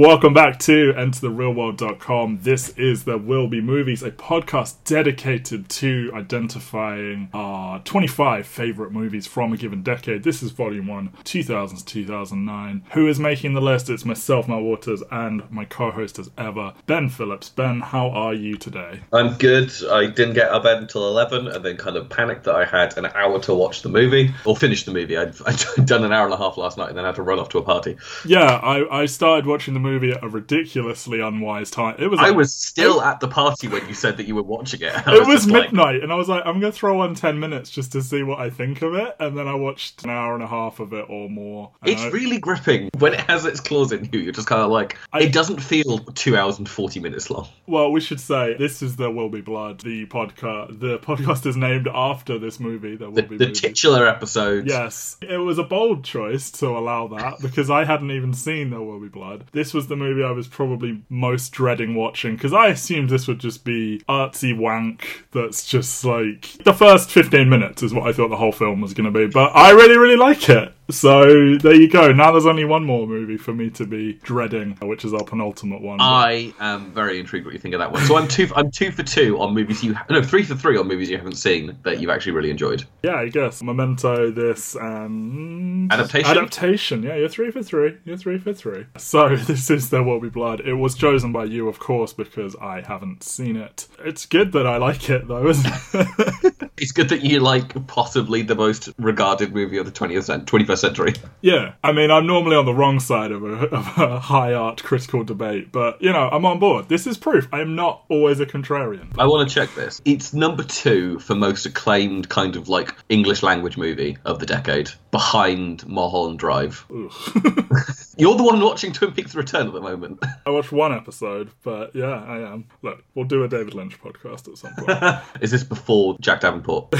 Welcome back to EnterTheRealWorld.com. This is the Will Be Movies, a podcast dedicated to identifying our 25 favourite movies from a given decade. This is Volume 1, 2000 to 2009. Who is making the list? It's myself, Matt Waters, and my co-host as ever, Ben Phillips. Ben, how are you today? I'm good. I didn't get out of bed until 11 and then kind of panicked that I had an hour to watch the movie, or finish the movie. I'd, I'd done an hour and a half last night and then had to run off to a party. Yeah, I, I started watching the movie at a ridiculously unwise time. It was I was still at the party when you said that you were watching it. I it was like, midnight, and I was like, I'm gonna throw on ten minutes just to see what I think of it, and then I watched an hour and a half of it or more. It's I- really gripping when it has its claws in you. You're just kind of like, I- it doesn't feel two hours and forty minutes long. well, we should say this is There Will Be Blood. The podcast, the podcast is named after this movie. There will The, be the movies. titular episode. Yes, it was a bold choice to allow that because I hadn't even seen There Will Be Blood. This was the movie I was probably most dreading watching because I assumed this would just be artsy wank that's just like the first 15 minutes is what I thought the whole film was going to be. But I really, really like it. So there you go. Now there's only one more movie for me to be dreading, which is our penultimate one. I am very intrigued what you think of that one. So I'm two. I'm two for two on movies you. No, three for three on movies you haven't seen that you've actually really enjoyed. yeah, I guess Memento, this, and Adaptation? Adaptation. Yeah, you're three for three. You're three for three. So this is There Will Be Blood. It was chosen by you, of course, because I haven't seen it. It's good that I like it, though, isn't it? It's good that you like possibly the most regarded movie of the 20th cent- 21st century. yeah. I mean, I'm normally on the wrong side of a, of a high art critical debate, but you know, I'm on board. This is proof. I am not always a contrarian. I want to check this. It's number two for most acclaimed kind of like English language movie of the decade, behind Mulholland Drive. You're the one watching Twin Peaks Return at the moment. I watched one episode, but yeah, I am. Look, we'll do a David Lynch podcast at some point. Is this before Jack Davenport?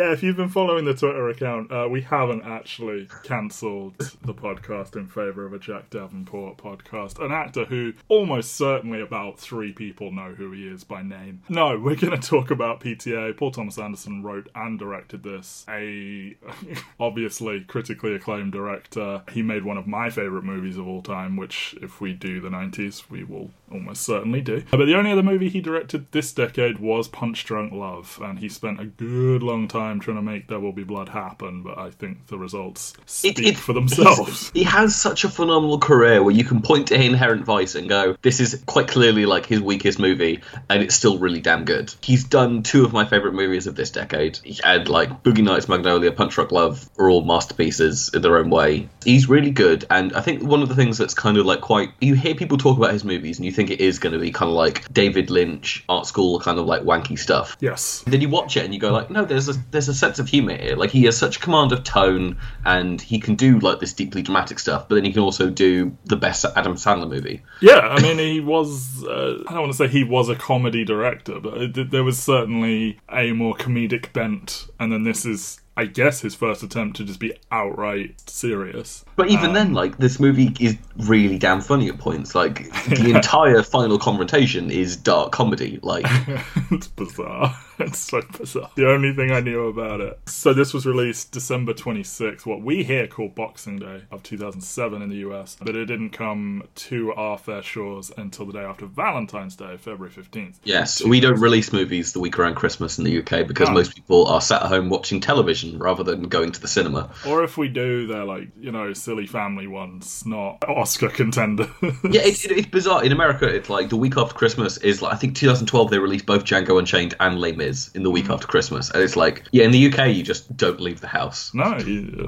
Yeah, if you've been following the Twitter account, uh, we haven't actually cancelled the podcast in favour of a Jack Davenport podcast, an actor who almost certainly about three people know who he is by name. No, we're going to talk about PTA. Paul Thomas Anderson wrote and directed this. A obviously critically acclaimed director. He made one of my favourite movies of all time, which if we do the 90s, we will almost certainly do. But the only other movie he directed this decade was Punch Drunk Love, and he spent a good long time trying to make There Will Be Blood happen, but I think the results speak It- it- for themselves. He has such a phenomenal career where you can point to Inherent Vice and go, this is quite clearly like his weakest movie, and it's still really damn good. He's done two of my favourite movies of this decade, and like Boogie Nights, Magnolia, Punch Drunk Love are all masterpieces in their own way. He's really good, and I think one of the things that's kind of like quite. You hear people talk about his movies, and you think it is going to be kind of like David Lynch, art school, kind of like wanky stuff. yes. Then you watch it and you go like, no, there's a there's a sense of humour here. Like he has such command of tone, and he can do like this deeply dramatic stuff, but then he can also do the best Adam Sandler movie. Yeah, I mean, he was. Uh, I don't want to say he was a comedy director, but it, there was certainly a more comedic bent, and then this is. I guess his first attempt to just be outright serious. But even um, then, like this movie is really damn funny at points. Like the entire final confrontation is dark comedy. Like it's bizarre. It's so bizarre. The only thing I knew about it. So this was released December 26th, what we here call Boxing Day of 2007 in the US, but it didn't come to our fair shores until the day after Valentine's Day, February 15th. yes, we don't release movies the week around Christmas in the UK because No. most people are sat at home watching television rather than going to the cinema. Or if we do, they're like, you know, silly family ones, not Oscar contenders. Yeah, it, it, it's bizarre. In America, it's like the week after Christmas is like I think 2012 they released both Django Unchained and Les Mis in the week after Christmas, and it's like yeah, in the UK you just don't leave the house. No,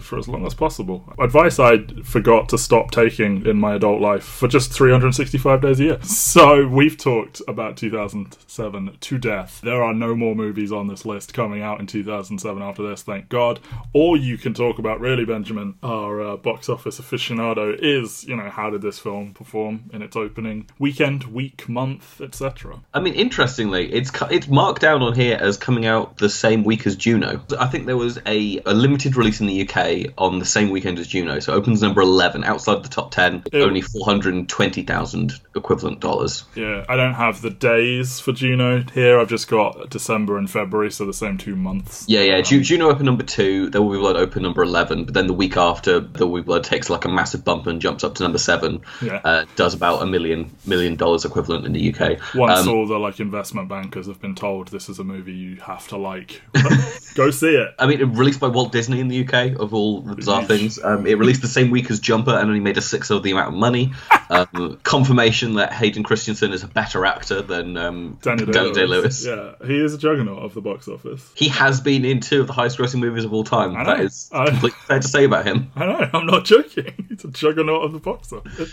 for as long as possible. Advice I forgot to stop taking in my adult life for just 365 days a year. So we've talked about 2007 to death. There are no more movies on this list coming out in 2007 after this, thank God. All you can talk about, really, Benjamin, our uh, box office aficionado, is, you know, how did this film perform in its opening weekend, week, month, etc. I mean, interestingly, it's it's marked down on here as coming out the same week as Juno. I think there was a, a limited release in the UK on the same weekend as Juno, so it opens number 11 outside the top 10, Ew. only 420,000 equivalent dollars. Yeah, I don't have the days for Juno here. I've just got December and February, so the same two months. Yeah, yeah. Ju- um, Juno open number two, There Will Be Blood open number 11, but then the week after, There Will Be Blood takes like a massive bump and jumps up to number seven. Yeah. Uh, does about a million million dollars equivalent in the UK. Once Um, all the like investment bankers have been told this is a movie you have to like, go see it. I mean, it released by Walt Disney in the UK, of all the bizarre things. Um, it released the same week as Jumper and only made a sixth of the amount of money. Um, confirmation that Hayden Christensen is a better actor than um, Daniel Daniel Day Day-Lewis. Yeah, he is a juggernaut of the box office. He has been in two of the highest grossing movies of all time. Know. is I- completely fair to say about him. I know, I'm not joking. He's a juggernaut of the box office.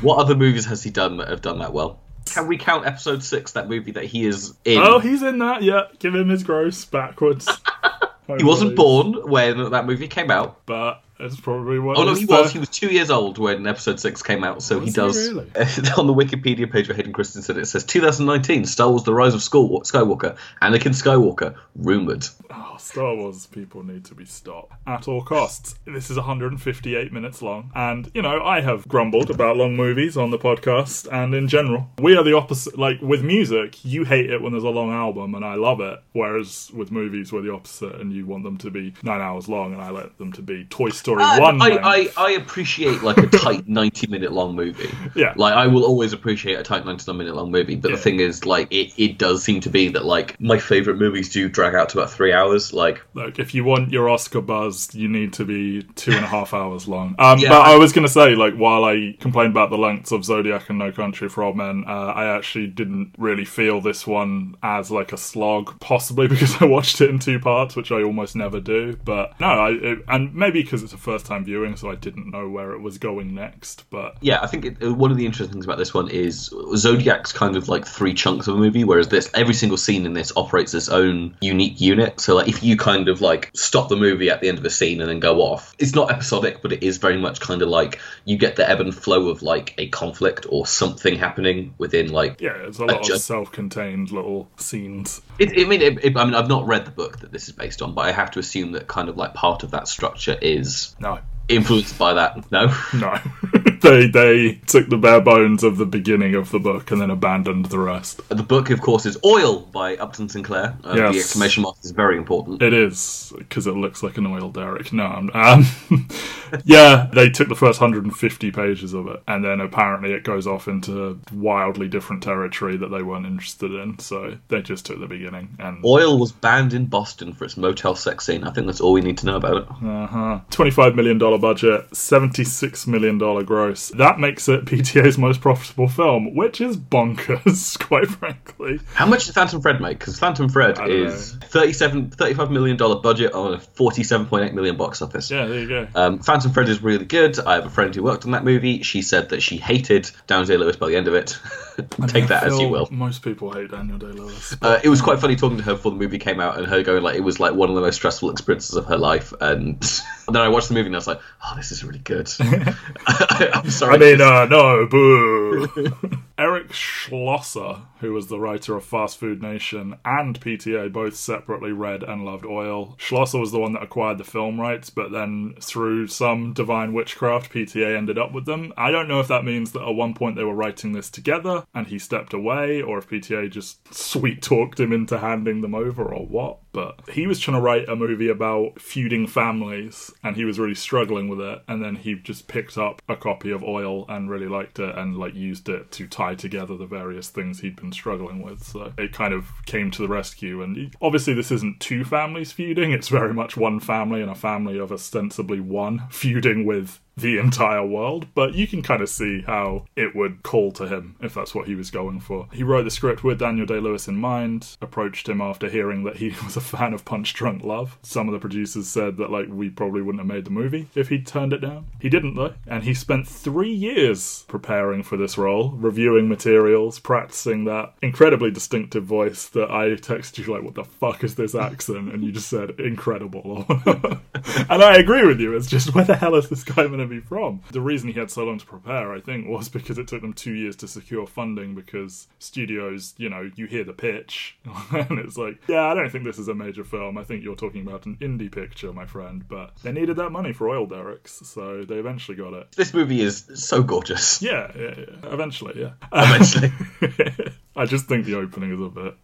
What other movies has he done that have done that well? Can we count episode six, that movie that he is in? Oh, he's in that. Yeah, give him his gross backwards. he wasn't born when that movie came out. but it's probably one. Oh no, he was. He was two years old when episode six came out, so he Was he does. really? on the Wikipedia page for Hayden Christensen, it says 2019 Star Wars: The Rise of Skywalker, Anakin Skywalker, rumored. Oh, Star Wars people need to be stopped at all costs. This is 158 minutes long, and you know I have grumbled about long movies on the podcast and in general. We are the opposite. Like with music, you hate it when there's a long album, and I love it. Whereas with movies, we're the opposite, and you want them to be nine hours long, and I let them to be Toy Story Uh, one. I. I, I appreciate like a tight 90 minute long movie. Yeah. Like I will always appreciate a tight 99 minute long movie, but Yeah. the thing is, like it, it does seem to be that like my favorite movies do drag out to about three hours. Like Like, if you want your Oscar buzz, you need to be two and a half hours long. Um, Yeah. but I was going to say, like, while I complained about the lengths of Zodiac and No Country for Old Men, uh, I actually didn't really feel this one as like a slog. Possibly because I watched it in two parts, which I almost never do. But no, I it, and maybe because it's a first time viewing, so I didn't know where it was going next. But yeah, I think it, one of the interesting things about this one is Zodiac's kind of like three chunks of a movie, whereas this every single scene in this operates its own unique unit. So like if you kind of like stop the movie at the end of a scene and then go off, it's not episodic, but it is very much kind of like you get the ebb and flow of like a conflict or something happening within like yeah, it's a lot ju- of self contained little scenes. It, I mean, it, it, I mean, I've not read the book that this is based on, but I have to assume that kind of like part of that structure is No. influenced by that. No, No. they they took the bare bones of the beginning of the book and then abandoned the rest. the book, of course, is Oil by Upton Sinclair. Uh, Yes. The exclamation mark is very important. It is because it looks like an oil derrick. No, I'm- um, yeah, they took the first 150 pages of it, and then apparently it goes off into wildly different territory that they weren't interested in. So they just took the beginning and Oil was banned in Boston for its motel sex scene. I think that's all we need to know about it. Uh-huh. $25 million budget, $76 million gross. That makes it PTA's most profitable film, which is bonkers, quite frankly. How much did Phantom Thread make? Because Phantom Thread is 37, 35 million dollar budget on a 47.8 million box office. Yeah, there you go. Um, Phantom Thread is really good. I have a friend who worked on that movie. She said that she hated Daniel Day Lewis by the end of it. Take that as you will. Most people hate Daniel Day Lewis. Uh, it was quite funny talking to her before the movie came out and her going like it was like one of the most stressful experiences of her life. And then I watched the movie and I was like, oh, this is really good. I'm sorry. I mean, uh, no, boo. Eric Schlosser, who was the writer of Fast Food Nation and PTA, both separately read and loved Oil. Schlosser was the one that acquired the film rights, but then through some divine witchcraft, PTA ended up with them. I don't know if that means that at one point they were writing this together and he stepped away, or if PTA just sweet talked him into handing them over, or what. But he was trying to write a movie about feuding families, and he was really struggling with it. And then he just picked up a copy of Oil and really liked it, and like used it to tie together the various things he'd been struggling with. So it kind of came to the rescue. And obviously, this isn't two families feuding; it's very much one family and a family of ostensibly one feuding with the entire world, but you can kind of see how it would call to him if that's what he was going for. He wrote the script with Daniel Day Lewis in mind, approached him after hearing that he was a fan of Punch Drunk Love. Some of the producers said that like we probably wouldn't have made the movie if he'd turned it down. He didn't though, and he spent three years preparing for this role, reviewing materials, practicing that incredibly distinctive voice that I texted you like, "What the fuck is this accent?" and you just said, "Incredible." and I agree with you. It's just where the hell is this guy going to be from? The reason he had so long to prepare, I think, was because it took them two years to secure funding because studios, you know, you hear the pitch and it's like, yeah, I don't think this is a major film. I think you're talking about an indie picture, my friend. But they needed that money for oil derricks, so they eventually got it. This movie is so gorgeous. Yeah, yeah, yeah. Eventually, yeah. Eventually. I just think the opening is a bit.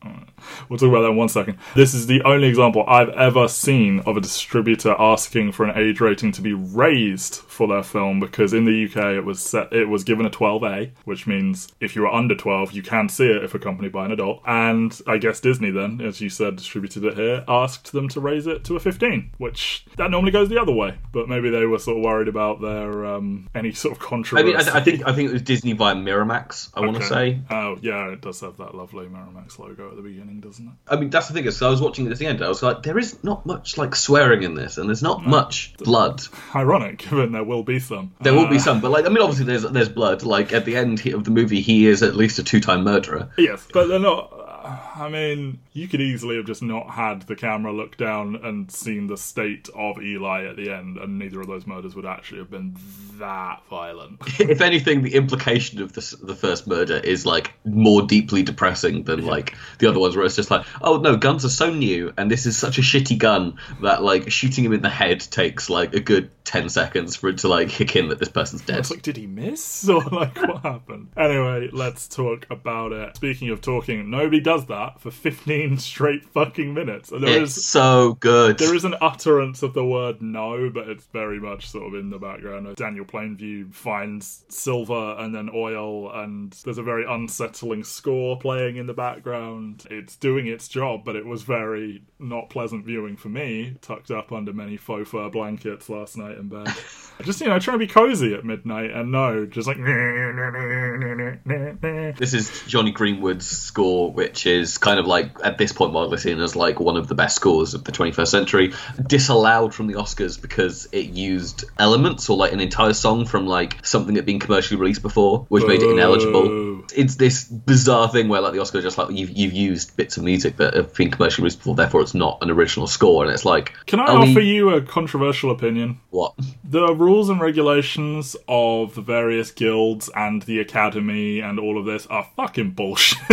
We'll talk about that in one second. This is the only example I've ever seen of a distributor asking for an age rating to be raised for their film because in the UK it was set, it was given a 12A, which means if you are under 12, you can see it if accompanied by an adult. And I guess Disney then, as you said, distributed it here, asked them to raise it to a 15, which that normally goes the other way. But maybe they were sort of worried about their um, any sort of controversy. I mean, I, I think I think it was Disney via Miramax. I want to say. Oh yeah, it does have that lovely Miramax logo at the beginning, doesn't it? I mean, that's the thing. Is, so I was watching it at the end. I was like, there is not much like swearing in this, and there's not much blood. Ironic, given there will be some. There will be uh, some, but like, I mean, obviously there's there's blood. Like at the end of the movie, he is at least a two-time murderer. Yes, but they're not. Uh, I mean, you could easily have just not had the camera look down and seen the state of Eli at the end, and neither of those murders would actually have been that violent. if anything, the implication of the the first murder is like more deeply depressing than like the other ones, where it's just like, oh no, guns are so new, and this is such a shitty gun that like shooting him in the head takes like a good ten seconds for it to like kick in that this person's dead. It's like, did he miss or like what happened? Anyway, let's talk about it. Speaking of talking, nobody does that for fifteen straight fucking minutes. And there it's is so good. there is an utterance of the word no, but it's very much sort of in the background. Daniel Plainview finds silver and then oil, and there's a very unsettling score playing in the background. It's doing its job, but it was very not pleasant viewing for me, tucked up under many faux fur blankets last night in bed. just, you know, trying to be cozy at midnight, and no, just like. This is Jonny Greenwood's score, which is kind of like at this point widely seen as like one of the best scores of the 21st century. Disallowed from the Oscars because it used elements or like an entire song from like something that had been commercially released before, which made it ineligible. Oh. It's this bizarre thing where like the Oscars just like you've you've used bits of music that have been commercially released before, therefore it's not an original score, and it's like Can I offer you a controversial opinion? what? The rules and regulations of the various guilds and the academy and all of this are fucking bullshit.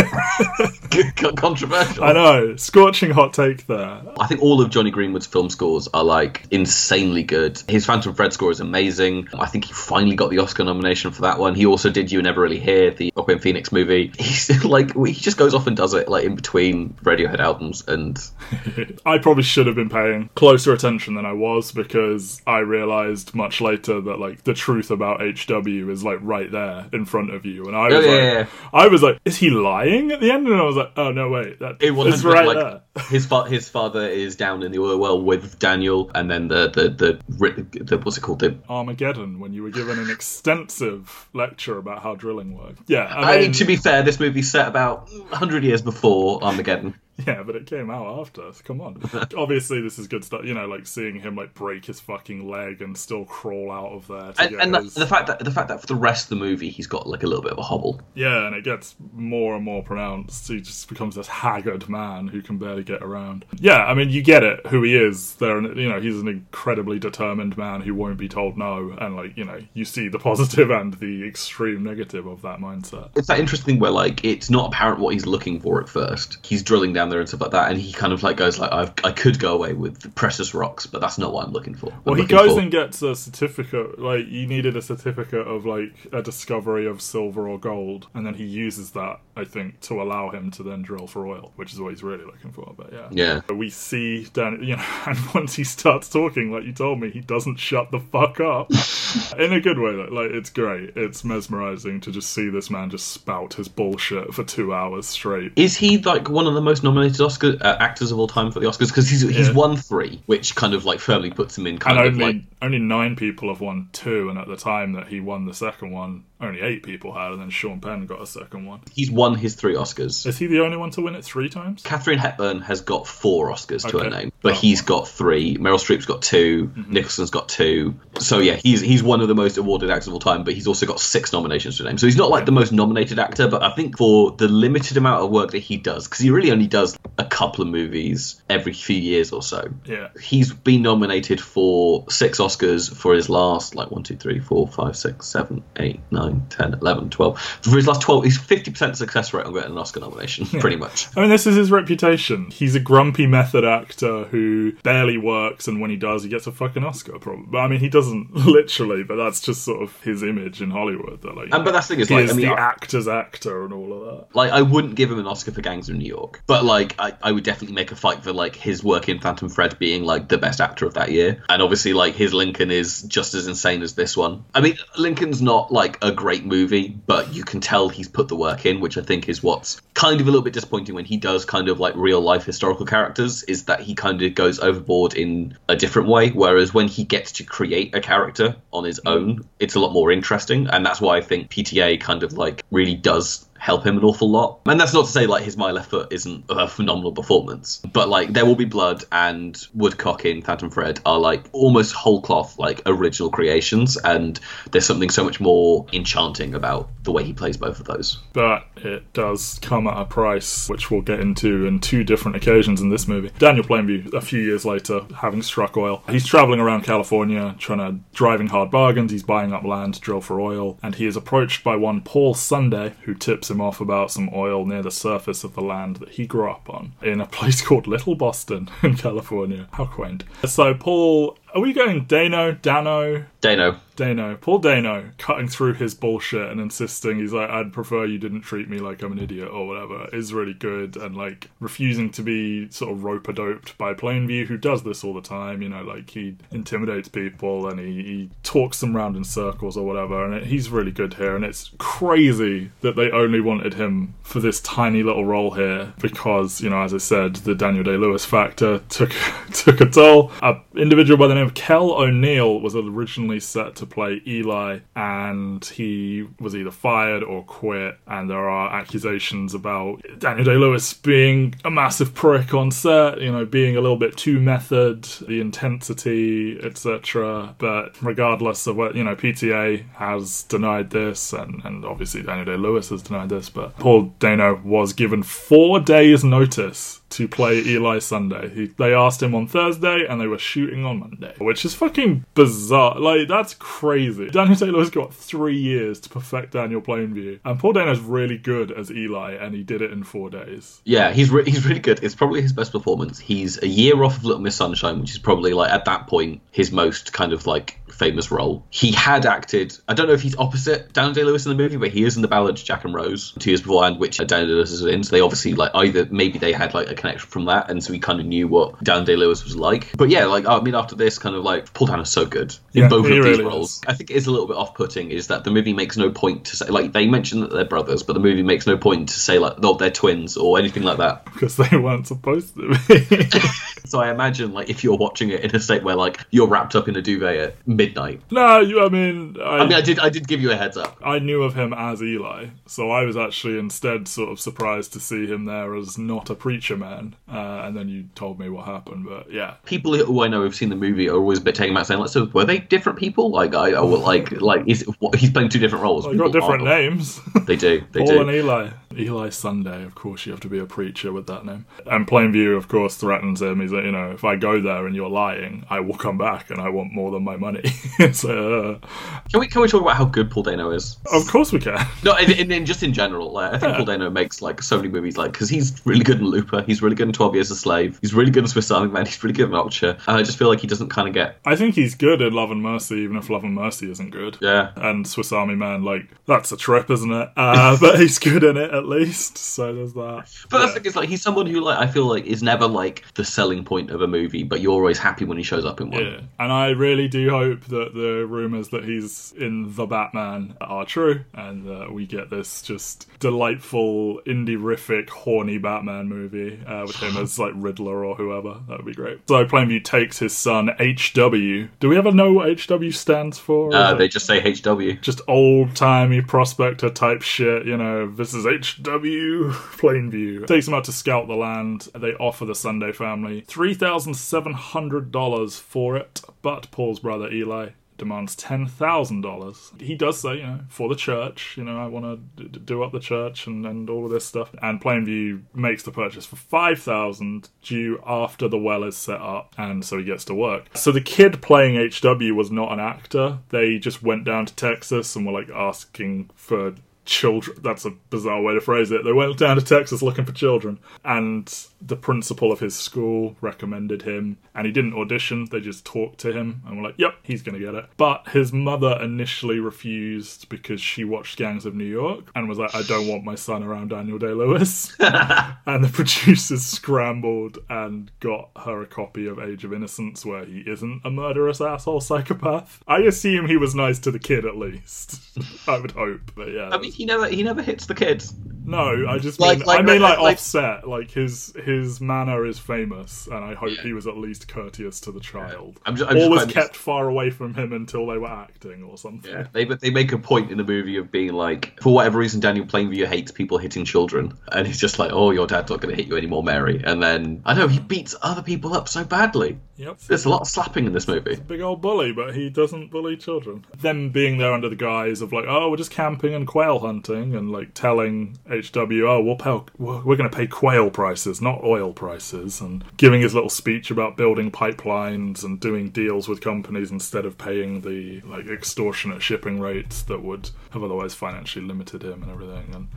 Controversial. I know, scorching hot take there. I think all of Jonny Greenwood's film scores are like insanely good. His Phantom Thread score is amazing. I think he finally got the Oscar nomination for that one. He also did You Never Really Here, the Joaquin Phoenix movie. He's like he just goes off and does it like in between Radiohead albums and I probably should have been paying closer attention than I was because I realized much later that like the truth about HW is like right there in front of you, and I was Oh, like, yeah, yeah. I was like, is he lying at the end? And I was like, oh no, wait, that it was right like there. his fa- his father is down in the oil well with Daniel, and then the the the, ri- the what's it called the Armageddon when you were given an extensive lecture about how drilling works. Yeah, I I mean, mean, to be fair, this movie's set about 100 years before Armageddon. yeah, but it came out after. Come on. Obviously, this is good stuff. You know, like seeing him like break his fucking leg and still crawl out of there. And, and the, his... the fact that the fact that for the rest of the movie he's got like a little bit of a hobble. Yeah, and it gets more and more pronounced. He just becomes this haggard man who can barely get around. Yeah, I mean, you get it who he is. There, you know, he's an incredibly determined man who won't be told no, and like, you know, you see the positive and the extreme negative of that mindset. It's that interesting where like it's not apparent what he's looking for at first. He's drilling down there and stuff like that, and he kind of like goes like, I've, I could go away with the precious rocks, but that's not what I'm looking for. I'm Well, he goes for- and gets a certificate. Like, you needed a certificate of like a discovery of silver or gold, and then he uses that, I think, to allow him to then drill for oil, which is what he's really looking for. But yeah, Yeah. But we see Dan, you know, and once he starts talking, like you told me, he doesn't shut the fuck up in a good way. Like, like it's great. It's mesmerizing to just see this man just spout his bullshit for two hours straight. Is he like one of the most nominated Oscar uh, actors of all time for the Oscars? Because he's he's Yeah. won three, which kind of like firmly puts him in And kind of only like only nine people have won two, and at the time that he won the second one, only eight people had, and then Sean Penn got a second one. He's won his three Oscars. Is he the only one to win it three times? Katharine Hepburn has got four Oscars to Okay. her name, but Oh. he's got three. Meryl Streep's got 2 mm-hmm. Nicholson's got two. So yeah, he's he's one of the most awarded actors of all time, but he's also got six nominations to his name. So he's not like the most nominated actor, but I think for the limited amount of work that he does, because he really only does a couple of movies every few years or so. Yeah. He's been nominated for six Oscars for his last like one, two, three, four, five, six, seven, eight, nine, ten, eleven, twelve. For his last twelve, he's fifty percent success rate on getting an Oscar nomination, pretty much. I mean, this is his reputation. He's a grumpy method actor who barely works, and when he does, he gets a fucking Oscar. Probably, but I mean, he doesn't literally, but that's just sort of his image in Hollywood. That like, And but that's the thing is like is I mean the actor's actor and all of that. like I wouldn't give him an Oscar for Gangs of New York, but like I, I would definitely make a fight for like his work in Phantom Thread being like the best actor of that year, and obviously like his Lincoln is just as insane as this one. I mean, Lincoln's not like a great movie, but you can tell he's put the work in, which I think is what's kind of a little bit disappointing when he does kind of like real life historical characters, is that he kind of goes overboard in a different way, whereas when he gets to create a character on his own, it's a lot more interesting, and that's why I think PTA kind of like really does help him an awful lot. And that's not to say like his My Left Foot isn't a phenomenal performance, but like There Will Be Blood and Woodcock in Phantom Thread are like almost whole cloth like original creations, and there's something so much more enchanting about the way he plays both of those. But it does come at a price, which we'll get into in two different occasions in this movie. Daniel Plainview, a few years later, having struck oil, he's traveling around California, trying to driving hard bargains. He's buying up land to drill for oil, and he is approached by one Paul Sunday, who tips him off about some oil near the surface of the land that he grew up on in a place called Little Boston in California. How quaint! So Paul, are we going Dano, Dano? Dano, Dano, Paul Dano, cutting through his bullshit and insisting he's like, I'd prefer you didn't treat me like I'm an idiot or whatever, is really good and like refusing to be sort of rope doped by Plainview, who does this all the time, you know, like he intimidates people and he, he talks them round in circles or whatever, and it, he's really good here. And it's crazy that they only wanted him for this tiny little role here because, you know, as I said, the Daniel Day Lewis factor took took a toll. A individual by the name of Kel O'Neill was originally set to play Eli, and he was either fired or quit. And there are accusations about Daniel Day Lewis being a massive prick on set, you know, being a little bit too method, the intensity, etc. But regardless of what, you know, PTA has denied this, and, and obviously Daniel Day Lewis has denied this, but Paul Dano was given four days' notice to play Eli Sunday. He, they asked him on Thursday and they were shooting on Monday, which is fucking bizarre. Like, that's crazy. Daniel Taylor's got three years to perfect Daniel Plainview, and Paul Dano's really good as Eli, and he did it in four days. Yeah, he's re- he's really good. It's probably his best performance. He's a year off of Little Miss Sunshine, which is probably like at that point his most kind of like famous role. He had acted. I don't know if he's opposite Daniel Day Lewis in the movie, but he is in the ballad Jack and Rose two years beforehand, which Daniel Day Lewis is in. So they obviously like either maybe they had like a connection from that, and so he kind of knew what Daniel Day Lewis was like. But yeah, like I mean, after this, kind of like Paul Dano is so good in Yeah, both of he these roles. is. I think it is a little bit off-putting is that the movie makes no point to say like they mention that they're brothers, but the movie makes no point to say like oh they're twins or anything like that. Because they weren't supposed to be. So I imagine like if you're watching it in a state where like you're wrapped up in a duvet at midnight. no, you, I mean, I, I mean, I did I did give you a heads up. I knew of him as Eli, so I was actually instead sort of surprised to see him there as not a preacher man. Uh, and then you told me what happened, but yeah, People who I know have seen the movie are always a bit taken back, saying like, "So were they different people?" Like I, I like like is what, he's playing two different roles. they got different aren't. names. They do. They Paul do. and Eli. Eli Sunday, of course, you have to be a preacher with that name. And Plainview, of course, threatens him. He's like, you know, if I go there and you're lying, I will come back and I want more than my money. so, uh, Can we can we talk about how good Paul Dano is? of course we can. No, in, in, in just in general, like, I think Yeah. Paul Dano makes like so many movies, like because he's really good in Looper, he's really good in Twelve Years a Slave, he's really good in Swiss Army Man, he's really good in Vulture, and I just feel like he doesn't kind of get I think he's good in Love and Mercy, even if Love and Mercy isn't good. yeah. And Swiss Army Man, like, that's a trip, isn't it? Uh, but he's good in it at at least. So there's that. But Yeah. the thing is, like, he's someone who, like, I feel like is never like the selling point of a movie, but you're always happy when he shows up in one. Yeah, and I really do hope that the rumors that he's in the Batman are true, and that we get this just delightful indie-rific, horny Batman movie uh, with him as like Riddler or whoever. That would be great. So Plainview takes his son HW. Do we ever know what HW stands for? Uh, they just say HW. just old timey prospector type shit, you know, this is HW Plainview. Takes them out to scout the land. They offer the Sunday family $3,700 for it, but Paul's brother Eli demands $10,000. He does say, you know, for the church, you know, I want to d- do up the church and, and all of this stuff. And Plainview makes the purchase for 5000 due after the well is set up, and so he gets to work. So the kid playing HW was not an actor. They just went down to Texas and were like asking for children. That's a bizarre way to phrase it. They went down to Texas looking for children, and the principal of his school recommended him, and he didn't audition. They just talked to him and were like, "Yep, he's going to get it." But his mother initially refused because she watched Gangs of New York and was like, "I don't want my son around Daniel Day Lewis." and the producers scrambled and got her a copy of Age of Innocence, where he isn't a murderous asshole psychopath. I assume he was nice to the kid at least. I would hope, but yeah. I mean, he never he never hits the kids. No, I just Like- mean like- I mean like, like- offset. Like his his manner is famous, and I hope he was at least courteous to the child. I'm ju- I'm or just was quite- kept far away from him until they were acting or something. Yeah, they they make a point in the movie of being like, for whatever reason, Daniel Plainview hates people hitting children, and he's just like, "Oh, your dad's not going to hit you anymore, Mary." And then I know he beats other people up so badly. Yep. There's a lot of slapping in this movie. Big old bully, but he doesn't bully children. Them being there under the guise of like, oh, we're just camping and quail hunting, and like telling HW, oh, we'll pay, we're going to pay quail prices, not oil prices, and giving his little speech about building pipelines and doing deals with companies instead of paying the like extortionate shipping rates that would have otherwise financially limited him and everything. And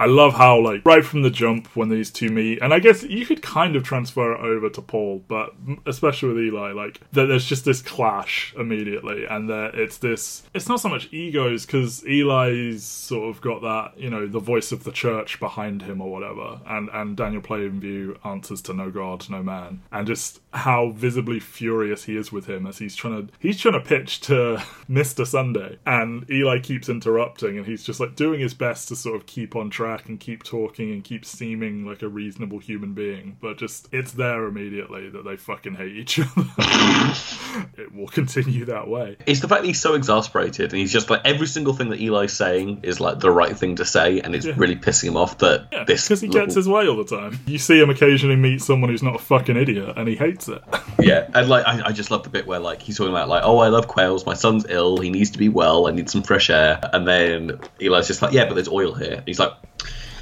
I love how, like, right from the jump when these two meet, and I guess you could kind of transfer it over to Paul, but especially with Eli, like, that there's just this clash immediately, and that it's this. It's not so much egos because Eli's sort of got that, you know, the voice of the church behind him or whatever, and and Daniel Plainview answers to no God, no man, and just how visibly furious he is with him as he's trying to he's trying to pitch to Mister Sunday, and Eli keeps interrupting, and he's just like doing his best to sort of keep on track and keep talking and keep seeming like a reasonable human being, but just it's there immediately that they fucking hate each other. it will continue that way. It's the fact that he's so exasperated, and he's just like every single thing that Eli's saying is like the right thing to say, and it's Yeah. really pissing him off that Yeah, this because he little- gets his way all the time. You see him occasionally meet someone who's not a fucking idiot, and he hates it. Yeah, and like I, I just love the bit where like he's talking about like, oh, I love quails. My son's ill. He needs to be well. I need some fresh air. And then Eli's just like, yeah, but there's oil here. He's like,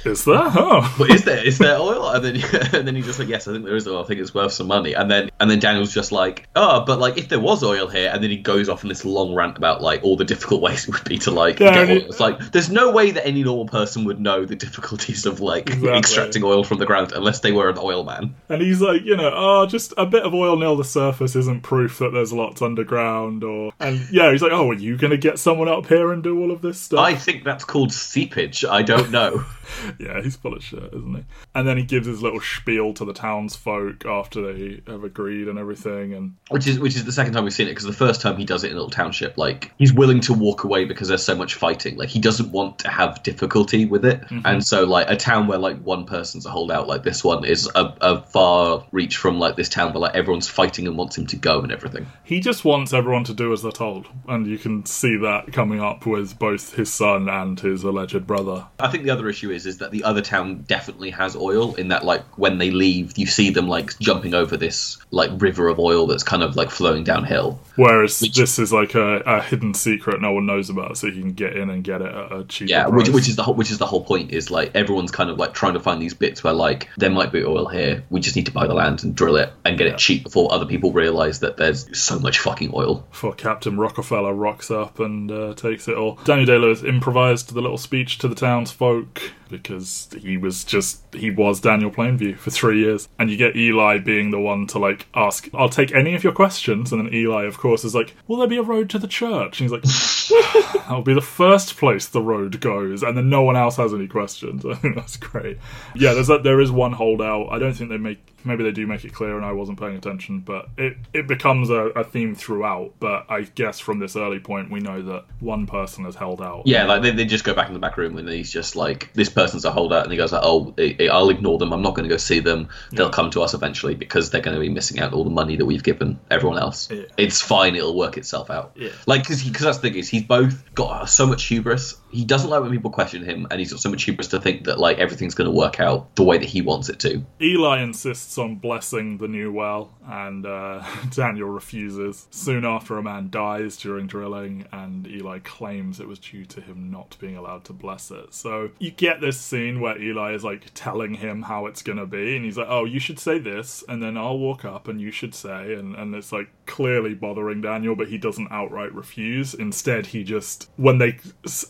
Is there? Oh. but is there? Is there oil? And then and then he's just like, yes, I think there is oil. I think it's worth some money. And then and then Daniel's just like, oh, but like if there was oil here, and then he goes off in this long rant about like all the difficult ways it would be to like Yeah, get oil. It's like there's no way that any normal person would know the difficulties of like Exactly. extracting oil from the ground unless they were an oil man. And he's like, you know, oh, just a bit of oil near the surface isn't proof that there's lots underground, or and yeah, he's like, oh, are you gonna get someone up here and do all of this stuff? I think that's called seepage. I don't know. Yeah, he's full of shit, isn't he? And then he gives his little spiel to the townsfolk after they have agreed and everything, and Which is which is the second time we've seen it because the first time he does it in a little township, like he's willing to walk away because there's so much fighting. Like he doesn't want to have difficulty with it, mm-hmm. and so like a town where like one person's a holdout like this one is a, a far reach from like this town where like everyone's fighting and wants him to go and everything. he just wants everyone to do as they're told, and you can see that coming up with both his son and his alleged brother. I think the other issue is is that the other town definitely has oil in that like when they leave you see them like jumping over this like river of oil that's kind of like flowing downhill. Whereas Which- this is like a, a hidden secret no one knows about, so you can get in and get it at a cheaper Yeah, which, which is the whole which is the whole point is like everyone's kind of like trying to find these bits where like there might be oil here. We just need to buy the land and drill it and get Yeah. it cheap before other people realize that there's so much fucking oil. before Captain Rockefeller rocks up and uh, takes it all. Daniel Day Lewis improvised the little speech to the townsfolk. Because he was just he was Daniel Plainview for three years, and you get Eli being the one to like ask, "I'll take any of your questions," and then Eli, of course, is like, "Will there be a road to the church?" And he's like, "That'll be the first place the road goes," and then no one else has any questions. I think that's great. Yeah, there's a, there is one holdout. I don't think they make maybe they do make it clear and I wasn't paying attention, but it, it becomes a, a, theme throughout. But I guess from this early point, we know that one person has held out. Yeah, like they, they just go back in the back room and he's just like, this person's a holdout, and he goes like, oh, I'll ignore them. I'm not going to go see them. They'll yeah. come to us eventually because they're going to be missing out all the money that we've given everyone else. Yeah. It's fine. It'll work itself out. Yeah. Like because that's the thing is he's both got so much hubris. He doesn't like when people question him, and he's got so much hubris to think that like everything's going to work out the way that he wants it to. Eli insists on blessing the new well, and uh, Daniel refuses. Soon after, a man dies during drilling, and Eli claims it was due to him not being allowed to bless it. So you get this scene where Eli is like telling him how it's gonna be, and he's like, "Oh, you should say this, and then I'll walk up, and you should say," and and it's like clearly bothering Daniel, but he doesn't outright refuse. Instead, he just when they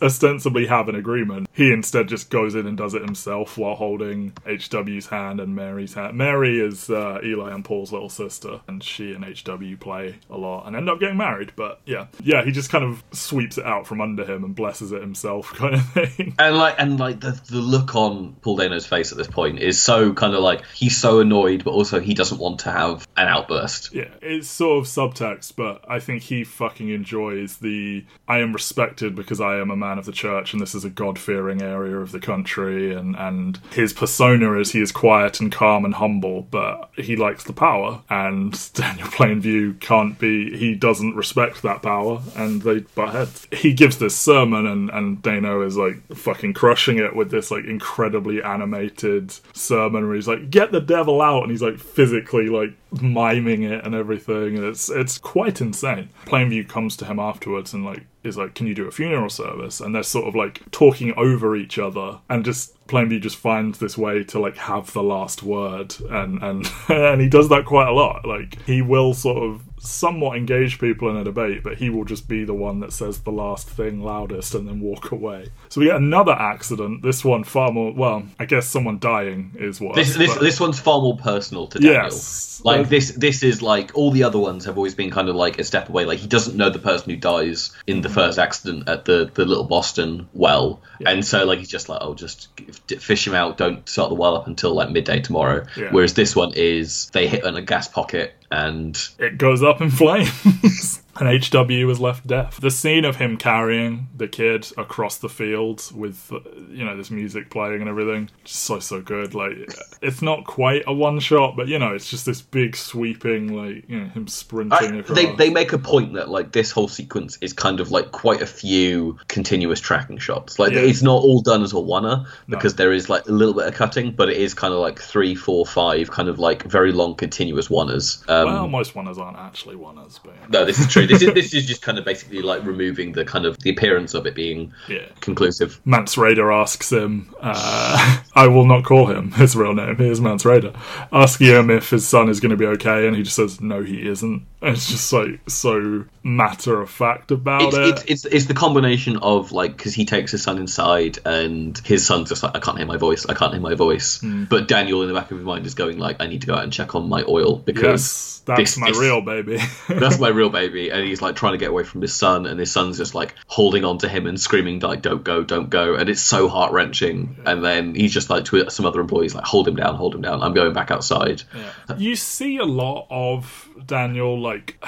ostensibly have an agreement, he instead just goes in and does it himself while holding HW's hand and Mary's hand. Mary is uh, Eli and Paul's little sister, and she and HW play a lot and end up getting married. But yeah, yeah, he just kind of sweeps it out from under him and blesses it himself, kind of thing. And like, and like the the look on Paul Dano's face at this point is so kind of like he's so annoyed, but also he doesn't want to have an outburst. Yeah, it's sort of subtext, but I think he fucking enjoys the I am respected because I am a man of the church and this is a God fearing area of the country, and and his persona is he is quiet and calm and humble, but he likes the power, and Daniel Plainview can't be, he doesn't respect that power, and they butt heads. He gives this sermon, and, and Dano is like fucking crushing it with this like incredibly animated sermon where he's like, get the devil out, and he's like physically like miming it and everything, and it's it's quite insane. Plainview comes to him afterwards and like is like, "Can you do a funeral service?" And they're sort of like talking over each other, and just Plainview just finds this way to like have the last word, and and and he does that quite a lot. Like he will sort of somewhat engage people in a debate, but he will just be the one that says the last thing loudest and then walk away. So we get another accident. This one far more well, I guess someone dying is what this this, this one's far more personal to Daniel. Yes, like this this is like all the other ones have always been kind of like a step away. Like he doesn't know the person who dies in the first accident at the the little Boston well, yeah. and so like he's just like oh just fish him out. Don't start the well up until like midday tomorrow. Yeah. Whereas this one is they hit on a gas pocket and it goes up in flames. and HW was left deaf. The scene of him carrying the kid across the field with you know this music playing and everything, just so so good. Like it's not quite a one shot, but you know it's just this big sweeping like you know him sprinting I, across. They they make a point that like this whole sequence is kind of like quite a few continuous tracking shots. Like yeah. it's not all done as a oneer because no. there is like a little bit of cutting, but it is kind of like three, four, five, kind of like very long continuous oneers. Um, well, most oneers aren't actually oneers, but no, this is true this is this is just kind of basically like removing the kind of the appearance of it being yeah. conclusive. Mance Rayder asks him, uh, I will not call him his real name. Here's Mance Rayder, asking him if his son is going to be okay, and he just says, "No, he isn't." And it's just like so matter of fact about it's, it. It's, it's, it's the combination of like because he takes his son inside, and his son's just like, "I can't hear my voice. I can't hear my voice." Mm. But Daniel in the back of his mind is going like, "I need to go out and check on my oil because." Yes that's this, my this, real baby. that's my real baby, and he's like trying to get away from his son, and his son's just like holding on to him and screaming like, "Don't go, don't go!" And it's so heart wrenching. Yeah. And then he's just like to some other employees, like, "Hold him down, hold him down. I'm going back outside." Yeah. You see a lot of Daniel like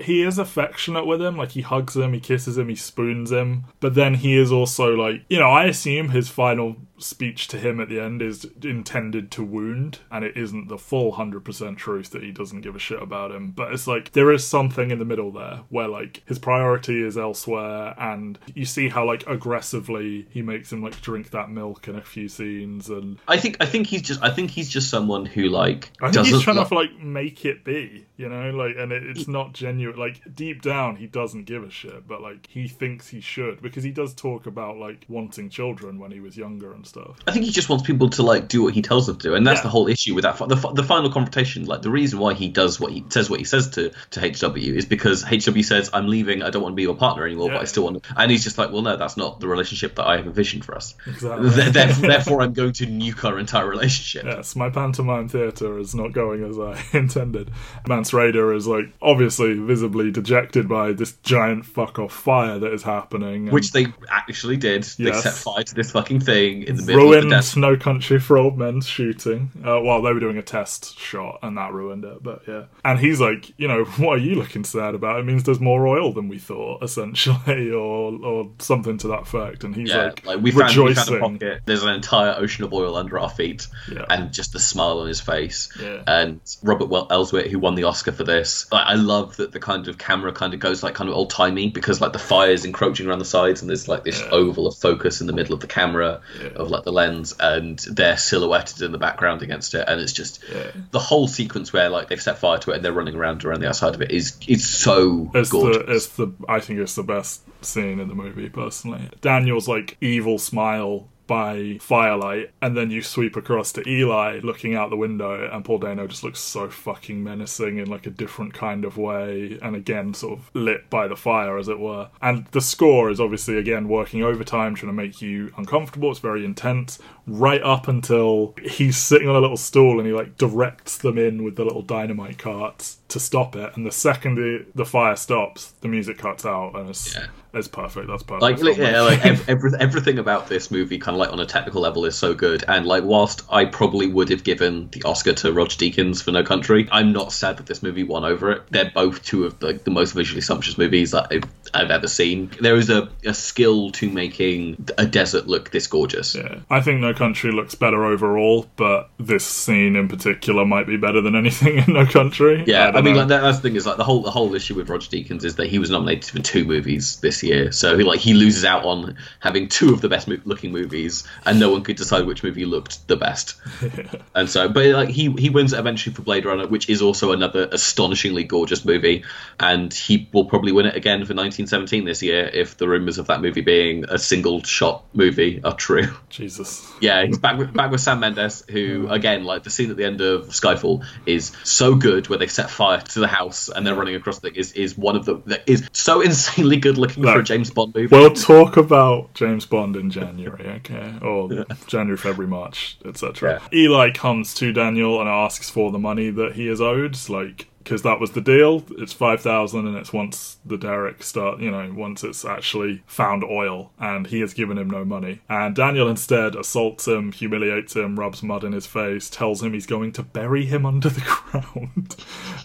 he is affectionate with him. Like he hugs him, he kisses him, he spoons him. But then he is also like, you know, I assume his final speech to him at the end is intended to wound, and it isn't the full 100% truth that he doesn't give a shit about him. But it's like there is something in the middle there where like his priority is elsewhere, and you see how like aggressively he makes him like drink that milk in a few scenes. And I think I think he's just I think he's just someone who like I think he's trying to like make it be, you know, like, and it, it's not genuine genuine like deep down he doesn't give a shit but like he thinks he should because he does talk about like wanting children when he was younger and stuff I think he just wants people to like do what he tells them to, and that's Yeah. the whole issue with that. The, the final confrontation, like the reason why he does what he says, what he says to to HW is because HW says, "I'm leaving. I don't want to be your partner anymore, but I still want." To. And he's just like, "Well, no, that's not the relationship that I have envisioned for us. Exactly. Th- therefore, therefore, I'm going to nuke our entire relationship." Yes, my pantomime theatre is not going as I intended. Mance Rayder is like obviously visibly dejected by this giant fuck off fire that is happening. and Which they actually did. They set fire to this fucking thing in the middle of the ruined desert. No Country for Old Men shooting. Uh, well, they were doing a test shot and that ruined it, but yeah. And he's like, you know, what are you looking sad about? It means there's more oil than we thought, essentially, or or something to that effect. And he's Yeah, like, like we found, we found a pocket. There's an entire ocean of oil under our feet, Yeah. and just the smile on his face. Yeah. And Robert Elswit, who won the Oscar for this, like, I love that the kind of camera kind of goes like kind of old timey because like the fire is encroaching around the sides, and there's like this Yeah. oval of focus in the middle of the camera Yeah. of like the lens, and they're silhouetted in the background against it, and it's just Yeah. the whole sequence where like they've set fire to it and they're running around around the outside of it is is so It's gorgeous. the it's the I think it's the best scene in the movie personally. Daniel's like evil smile by firelight, and then you sweep across to Eli looking out the window, and Paul Dano just looks so fucking menacing in like a different kind of way, and again sort of lit by the fire as it were. And the score is obviously again working overtime, trying to make you uncomfortable. It's very intense, right up until he's sitting on a little stool and he like directs them in with the little dynamite carts to stop it. And the second the, the fire stops, the music cuts out, and it's Yeah. it's perfect. That's perfect. like, like, yeah, like ev- every, everything about this movie kind of like on a technical level is so good and like whilst i probably would have given the oscar to roger deakins for no country i'm not sad that this movie won over it they're both two of like the most visually sumptuous movies that i've, I've ever seen there is a, a skill to making a desert look this gorgeous Yeah. I think No Country looks better overall, but this scene in particular might be better than anything in No Country. Yeah, I, don't mean, know. like that, that's the thing is like the whole the whole issue with Roger Deakins is that he was nominated for two movies this year, so he like he loses out on having two of the best mo- looking movies, and no one could decide which movie looked the best. and so, but like he he wins eventually for Blade Runner, which is also another astonishingly gorgeous movie, and he will probably win it again for 1917 this year if the rumors of that movie being a single shot movie are true. Jesus. Yeah, he's back with back with Sam Mendes, who mm. again, like the scene at the end of Skyfall is so good, where they set fire to the house and they're running across the is is one of the that is so insanely good looking for a James Bond movie. We'll talk about James Bond in January, okay? Or January, February, March, etc. Eli comes to Daniel and asks for the money that he is owed, like because that was the deal. It's five thousand, and it's once the derrick start, you know, once it's actually found oil, and he has given him no money. And Daniel instead assaults him, humiliates him, rubs mud in his face, tells him he's going to bury him under the ground.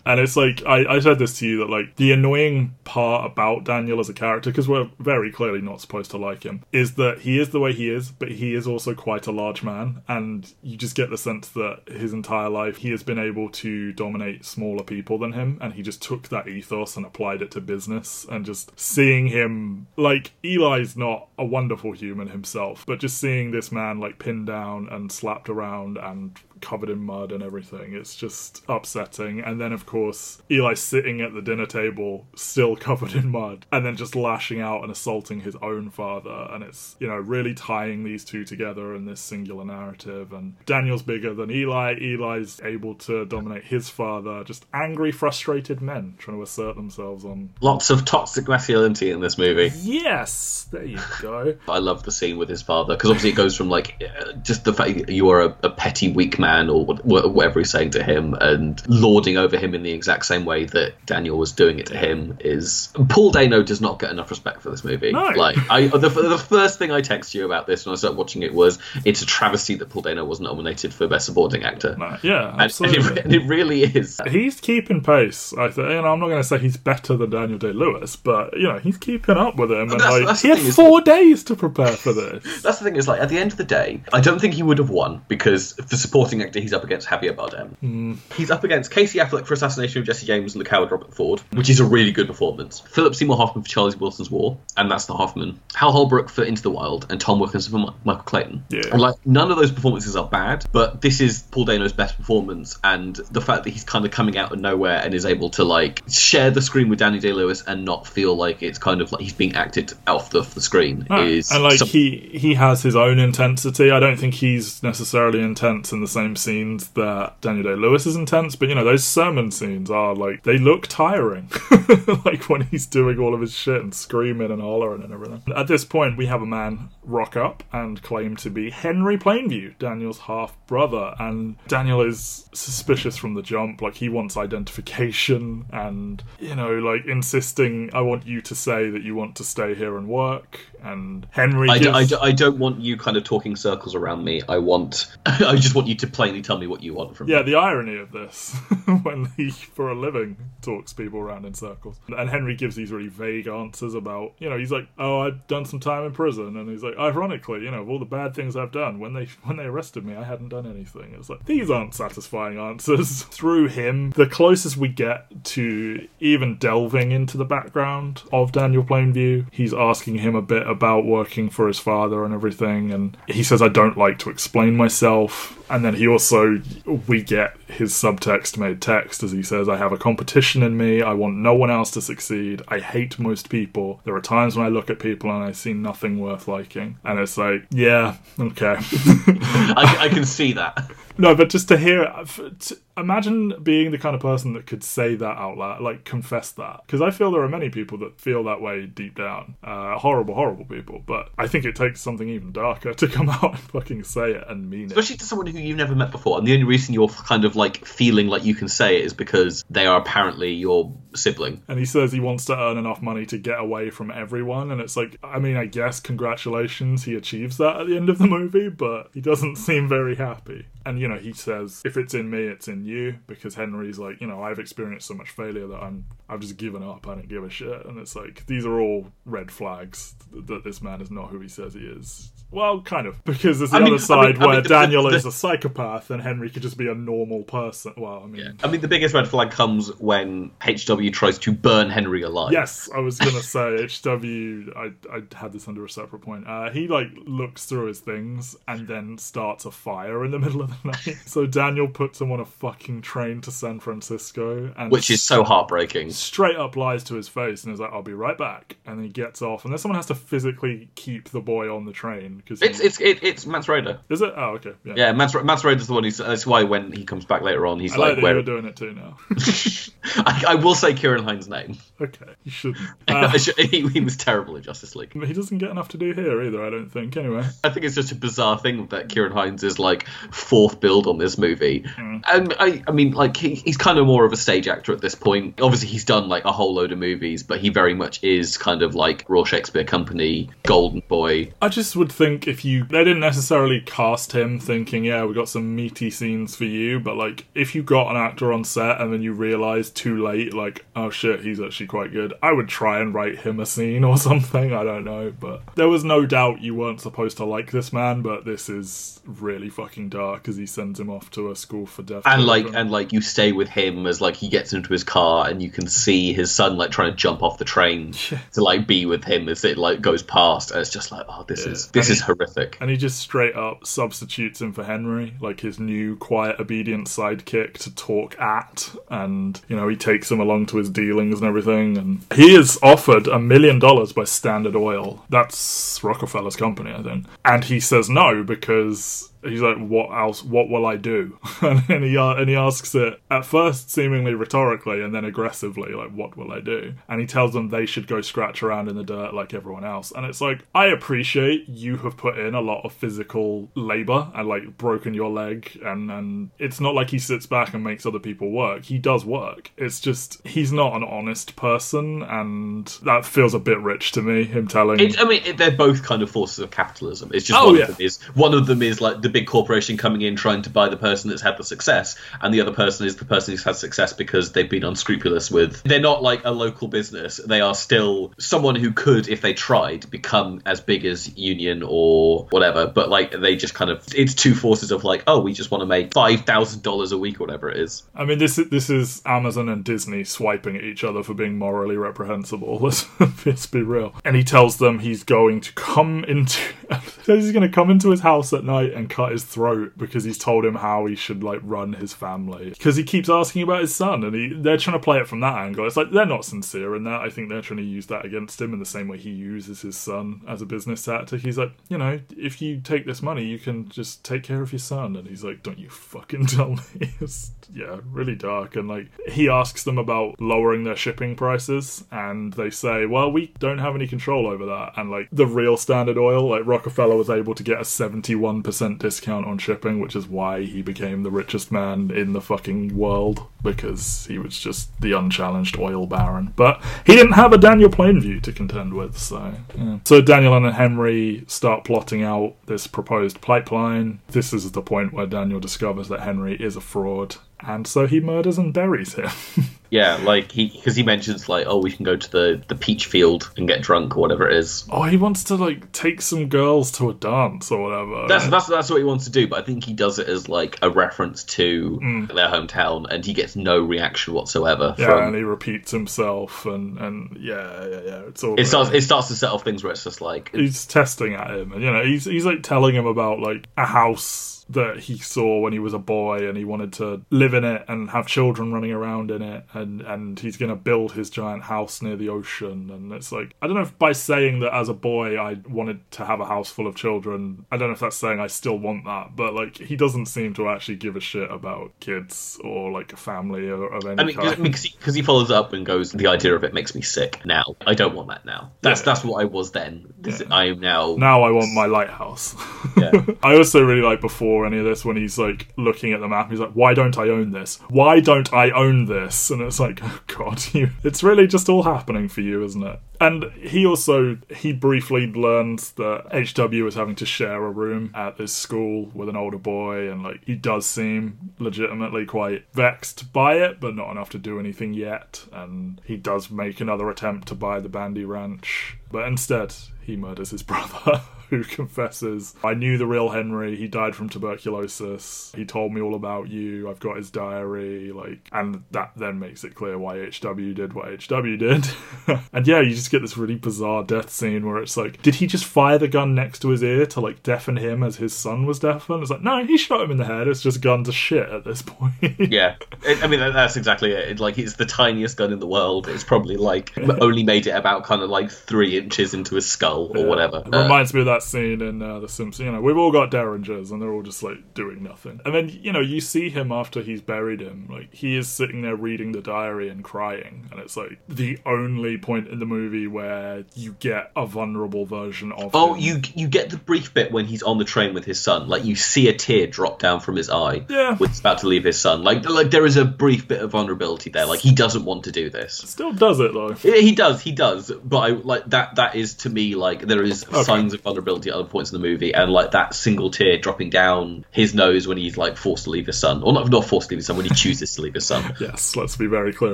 and it's like I, I said this to you that like the annoying part about Daniel as a character, because we're very clearly not supposed to like him, is that he is the way he is, but he is also quite a large man, and you just get the sense that his entire life he has been able to dominate smaller people than him, and he just took that ethos and applied it to business, and just seeing him like Eli's not a wonderful human himself, but just seeing this man like pinned down and slapped around and covered in mud and everything. It's just upsetting. And then, of course, Eli sitting at the dinner table, still covered in mud, and then just lashing out and assaulting his own father. And it's, you know, really tying these two together in this singular narrative. And Daniel's bigger than Eli. Eli's able to dominate his father. Just angry, frustrated men trying to assert themselves on. Lots of toxic masculinity in this movie. Yes! There you go. I love the scene with his father because obviously it goes from like uh, just the fact you are a, a petty weak man or what, what- whatever he's saying to him and lording over him in the exact same way that Daniel was doing it to him is Paul Dano does not get enough respect for this movie. No. Like I the, the first thing I texted you about this when I started watching it was it's a travesty that Paul Dano wasn't nominated for best supporting actor. No, yeah, And, and, absolutely. it, and it really is. he's keeping pace. I think. You know, I'm not going to say he's better than Daniel Day Lewis, but you know, he's keeping up with him. And That's- like, that's he had thing is- four days to prepare for this. That's the thing is like at the end of the day, I don't think he would have won because for supporting supporting actor he's up against Javier Bardem. Hmm. He's up against Casey Affleck for Assassination of Jesse James and The Coward Robert Ford, which is a really good performance. Philip Seymour Hoffman for Charles Wilson's War, and that's the Hoffman. Hal Holbrook for Into the Wild, and Tom Wilkinson for Mi- Michael Clayton. Yeah. And like none of those performances are bad, but this is Paul Dano's best performance, and the fact that he's kind of coming out of nowhere and is able to like share the screen with Danny Day Lewis and not feel like it's kind of like he's being acted off the, the screen No, is and like some- he he has his own intensity. I don't think he's necessarily intense in the same scenes that Daniel Day Lewis is intense, but you know those sermon scenes are like they look tiring, like when he's doing all of his shit and screaming and hollering and everything. At this point, we have a man rock up and claim to be Henry Plainview, Daniel's half brother, and Daniel is suspicious from the jump. Like he wants identification and you know like insisting, "I want you to say that you want to stay here and work." And Henry I, gives- I, d- I don't want you kind of talking circles around me. I want, I just want you to plainly tell me what you want from me. Yeah, the irony of this when he, for a living, talks people around in circles. And Henry gives these really vague answers about, you know, he's like, "Oh, I've done some time in prison," and he's like, "Ironically, you know, of all the bad things I've done, when they when they arrested me, I hadn't done anything." It's like these aren't satisfying answers. Through him, the closest we get to even delving into the background of Daniel Plainview, he's asking him a bit about working for his father and everything, and he says, "I don't like to explain myself." And then he also, we get his subtext made text as he says, I have a competition in me. I want no one else to succeed. I hate most people. There are times when I look at people and I see nothing worth liking. And it's like, yeah, okay. I, I can see that. no, but just to hear, f- to, imagine being the kind of person that could say that out loud, like confess that. Because I feel there are many people that feel that way deep down. Uh, horrible, horrible people. But I think it takes something even darker to come out and fucking say it and mean it. Especially to someone who you've never met before, and the only reason you're kind of like feeling like you can say it is because they are apparently your sibling. and he says he wants to earn enough money to get away from everyone and it's like i mean i guess congratulations he achieves that at the end of the movie but he doesn't seem very happy. And you know he says if it's in me it's in you because henry's like you know i've experienced so much failure that i'm i've just given up. I don't give a shit. And it's like these are all red flags that this man is not who he says he is well, kind of, because there's the I mean- other I side mean- I where mean, the- Daniel the- is a psychopath and Henry could just be a normal person. Well, I mean, I mean, the biggest red flag comes when HW tries to burn Henry alive. Yes, I was gonna say HW. I I had this under a separate point. Uh, he like looks through his things and then starts a fire in the middle of the night. So Daniel puts him on a fucking train to San Francisco, and Which is so heartbreaking. straight up lies to his face and is like, "I'll be right back," and then he gets off, and then someone has to physically keep the boy on the train because It's it's it, it's Mance Rayder. is it? Oh, okay, yeah. Yeah, Mance, Mance Rayder's the one who's. That's why when he comes back later on, he's I like like, that where. you're doing it too now. I, I will say Ciarán Hinds' name. okay, you shouldn't. Uh, he, he was terrible in Justice League. he doesn't get enough to do here either. I don't think. Anyway. I think it's just a bizarre thing that Ciarán Hinds is like fourth billed on this movie, and I, I mean, like he, he's kind of more of a stage actor at this point. Obviously, he's done like a whole load of movies, but he very much is kind of like Royal Shakespeare Company, Golden Boy. I just would think if you they didn't necessarily cast him thinking, yeah, we got some meaty scenes for you, but like if you got an actor on set and then you realize too late, like, oh shit, he's actually quite good, I would try and write him a scene or something. I don't know, but there was no doubt you weren't supposed to like this man, but this is really fucking dark as he sends him off to a school for deaf. And like and like you stay with him as like he gets into his car and you can see his son like trying to jump off the train to like be with him as it like goes past and it's just like oh this is this And is horrific. And he just straight up substitutes him for Henry, like his new quiet, obedient sidekick to talk at. And, you know, he takes him along to his dealings and everything. And he is offered a million dollars by Standard Oil. That's Rockefeller's company, I think. And he says no because. He's like, what else? What will I do? and he and he asks it at first seemingly rhetorically, and then aggressively, like, what will I do? And he tells them they should go scratch around in the dirt like everyone else. And it's like, I appreciate you have put in a lot of physical labor and like broken your leg, and and it's not like he sits back and makes other people work. He does work. It's just he's not an honest person, and that feels a bit rich to me. Him telling, It's, I mean, they're both kind of forces of capitalism. It's just Oh, one yeah. of them is one of them is like the big corporation coming in trying to buy the person that's had the success, and the other person is the person who's had success because they've been unscrupulous with. They're not like a local business. They are still someone who could, if they tried, become as big as Union or whatever. But like they just kind of it's two forces of like, oh, we just want to make five thousand dollars a week or whatever it is. I mean, this is this is Amazon and Disney swiping at each other for being morally reprehensible. Let's, let's be real. And he tells them he's going to come into he's going to come into his house at night and cut his throat because he's told him how he should like run his family. Because he keeps asking about his son, and he they're trying to play it from that angle. It's like they're not sincere in that. I think they're trying to use that against him in the same way he uses his son as a business tactic. He's like, you know, if you take this money, you can just take care of your son. And he's like, don't you fucking tell me. It's, yeah, really dark. And like he asks them about lowering their shipping prices, and they say, well, we don't have any control over that. And like the real Standard Oil, like Rockefeller was able to get a 71% discount on shipping, which is why he became the richest man in the fucking world because he was just the unchallenged oil baron. But he didn't have a Daniel Plainview to contend with, so yeah. So Daniel and Henry start plotting out this proposed pipeline. This is the point where Daniel discovers that Henry is a fraud, and so he murders and buries him. Yeah, like he because he mentions like, oh, we can go to the the peach field and get drunk or whatever it is. oh, he wants to like take some girls to a dance or whatever. That's that's that's what he wants to do, but I think he does it as like a reference to mm. their hometown, and he gets no reaction whatsoever. yeah, from, and he repeats himself, and and yeah, yeah, yeah. It's all it starts it starts to set off things where it's just like he's testing at him and you know he's he's like telling him about like a house that he saw when he was a boy and he wanted to live in it and have children running around in it and and he's going to build his giant house near the ocean and it's like I don't know if by saying that as a boy I wanted to have a house full of children I don't know if that's saying I still want that but like he doesn't seem to actually give a shit about kids or like a family or, of any I mean, kind because he, 'cause he follows up and goes, "The idea of it makes me sick. Now I don't want that. Now that's Yeah. that's what I was then. This, I am now. Now I want my lighthouse. Yeah. I also really like before any of this when he's like looking at the map, he's like, "Why don't I own this? Why don't I own this?" And it's like, oh God, you. It's really just all happening for you, isn't it? And he also he briefly learns that HW is having to share a room at this school with an older boy, and like he does seem legitimately quite vexed by it, but not enough to do anything yet. And he does make another attempt to buy the Bandy Ranch, but instead he murders his brother. Who confesses, I knew the real Henry, he died from tuberculosis, he told me all about you, I've got his diary, like, and that then makes it clear why HW did what HW did. and yeah, you just get this really bizarre death scene where it's like, did he just fire the gun next to his ear to like deafen him as his son was deafened? It's like, no, he shot him in the head, it's just gun to shit at this point. Yeah, It- I mean that's exactly it. It- Like it's the tiniest gun in the world. It's probably like only made it about kind of like three inches into his skull or whatever. It Uh, reminds me of that scene in uh, The Simpsons. You know, we've all got derringers, and they're all just like doing nothing. And then you know, you see him after he's buried him. Like he is sitting there reading the diary and crying, and it's like the only point in the movie where you get a vulnerable version of. Oh, him. you you get the brief bit when he's on the train with his son. Like you see a tear drop down from his eye. Yeah. When he's about to leave his son. Like like there is a brief bit of vulnerability there. Like he doesn't want to do this. still does it though. Yeah, He does, he does. But I like that. That is to me like there is signs of vulnerability at other points in the movie, and like that single tear dropping down his nose when he's like forced to leave his son, or not not forced to leave his son when he chooses to leave his son. Yes, let's be very clear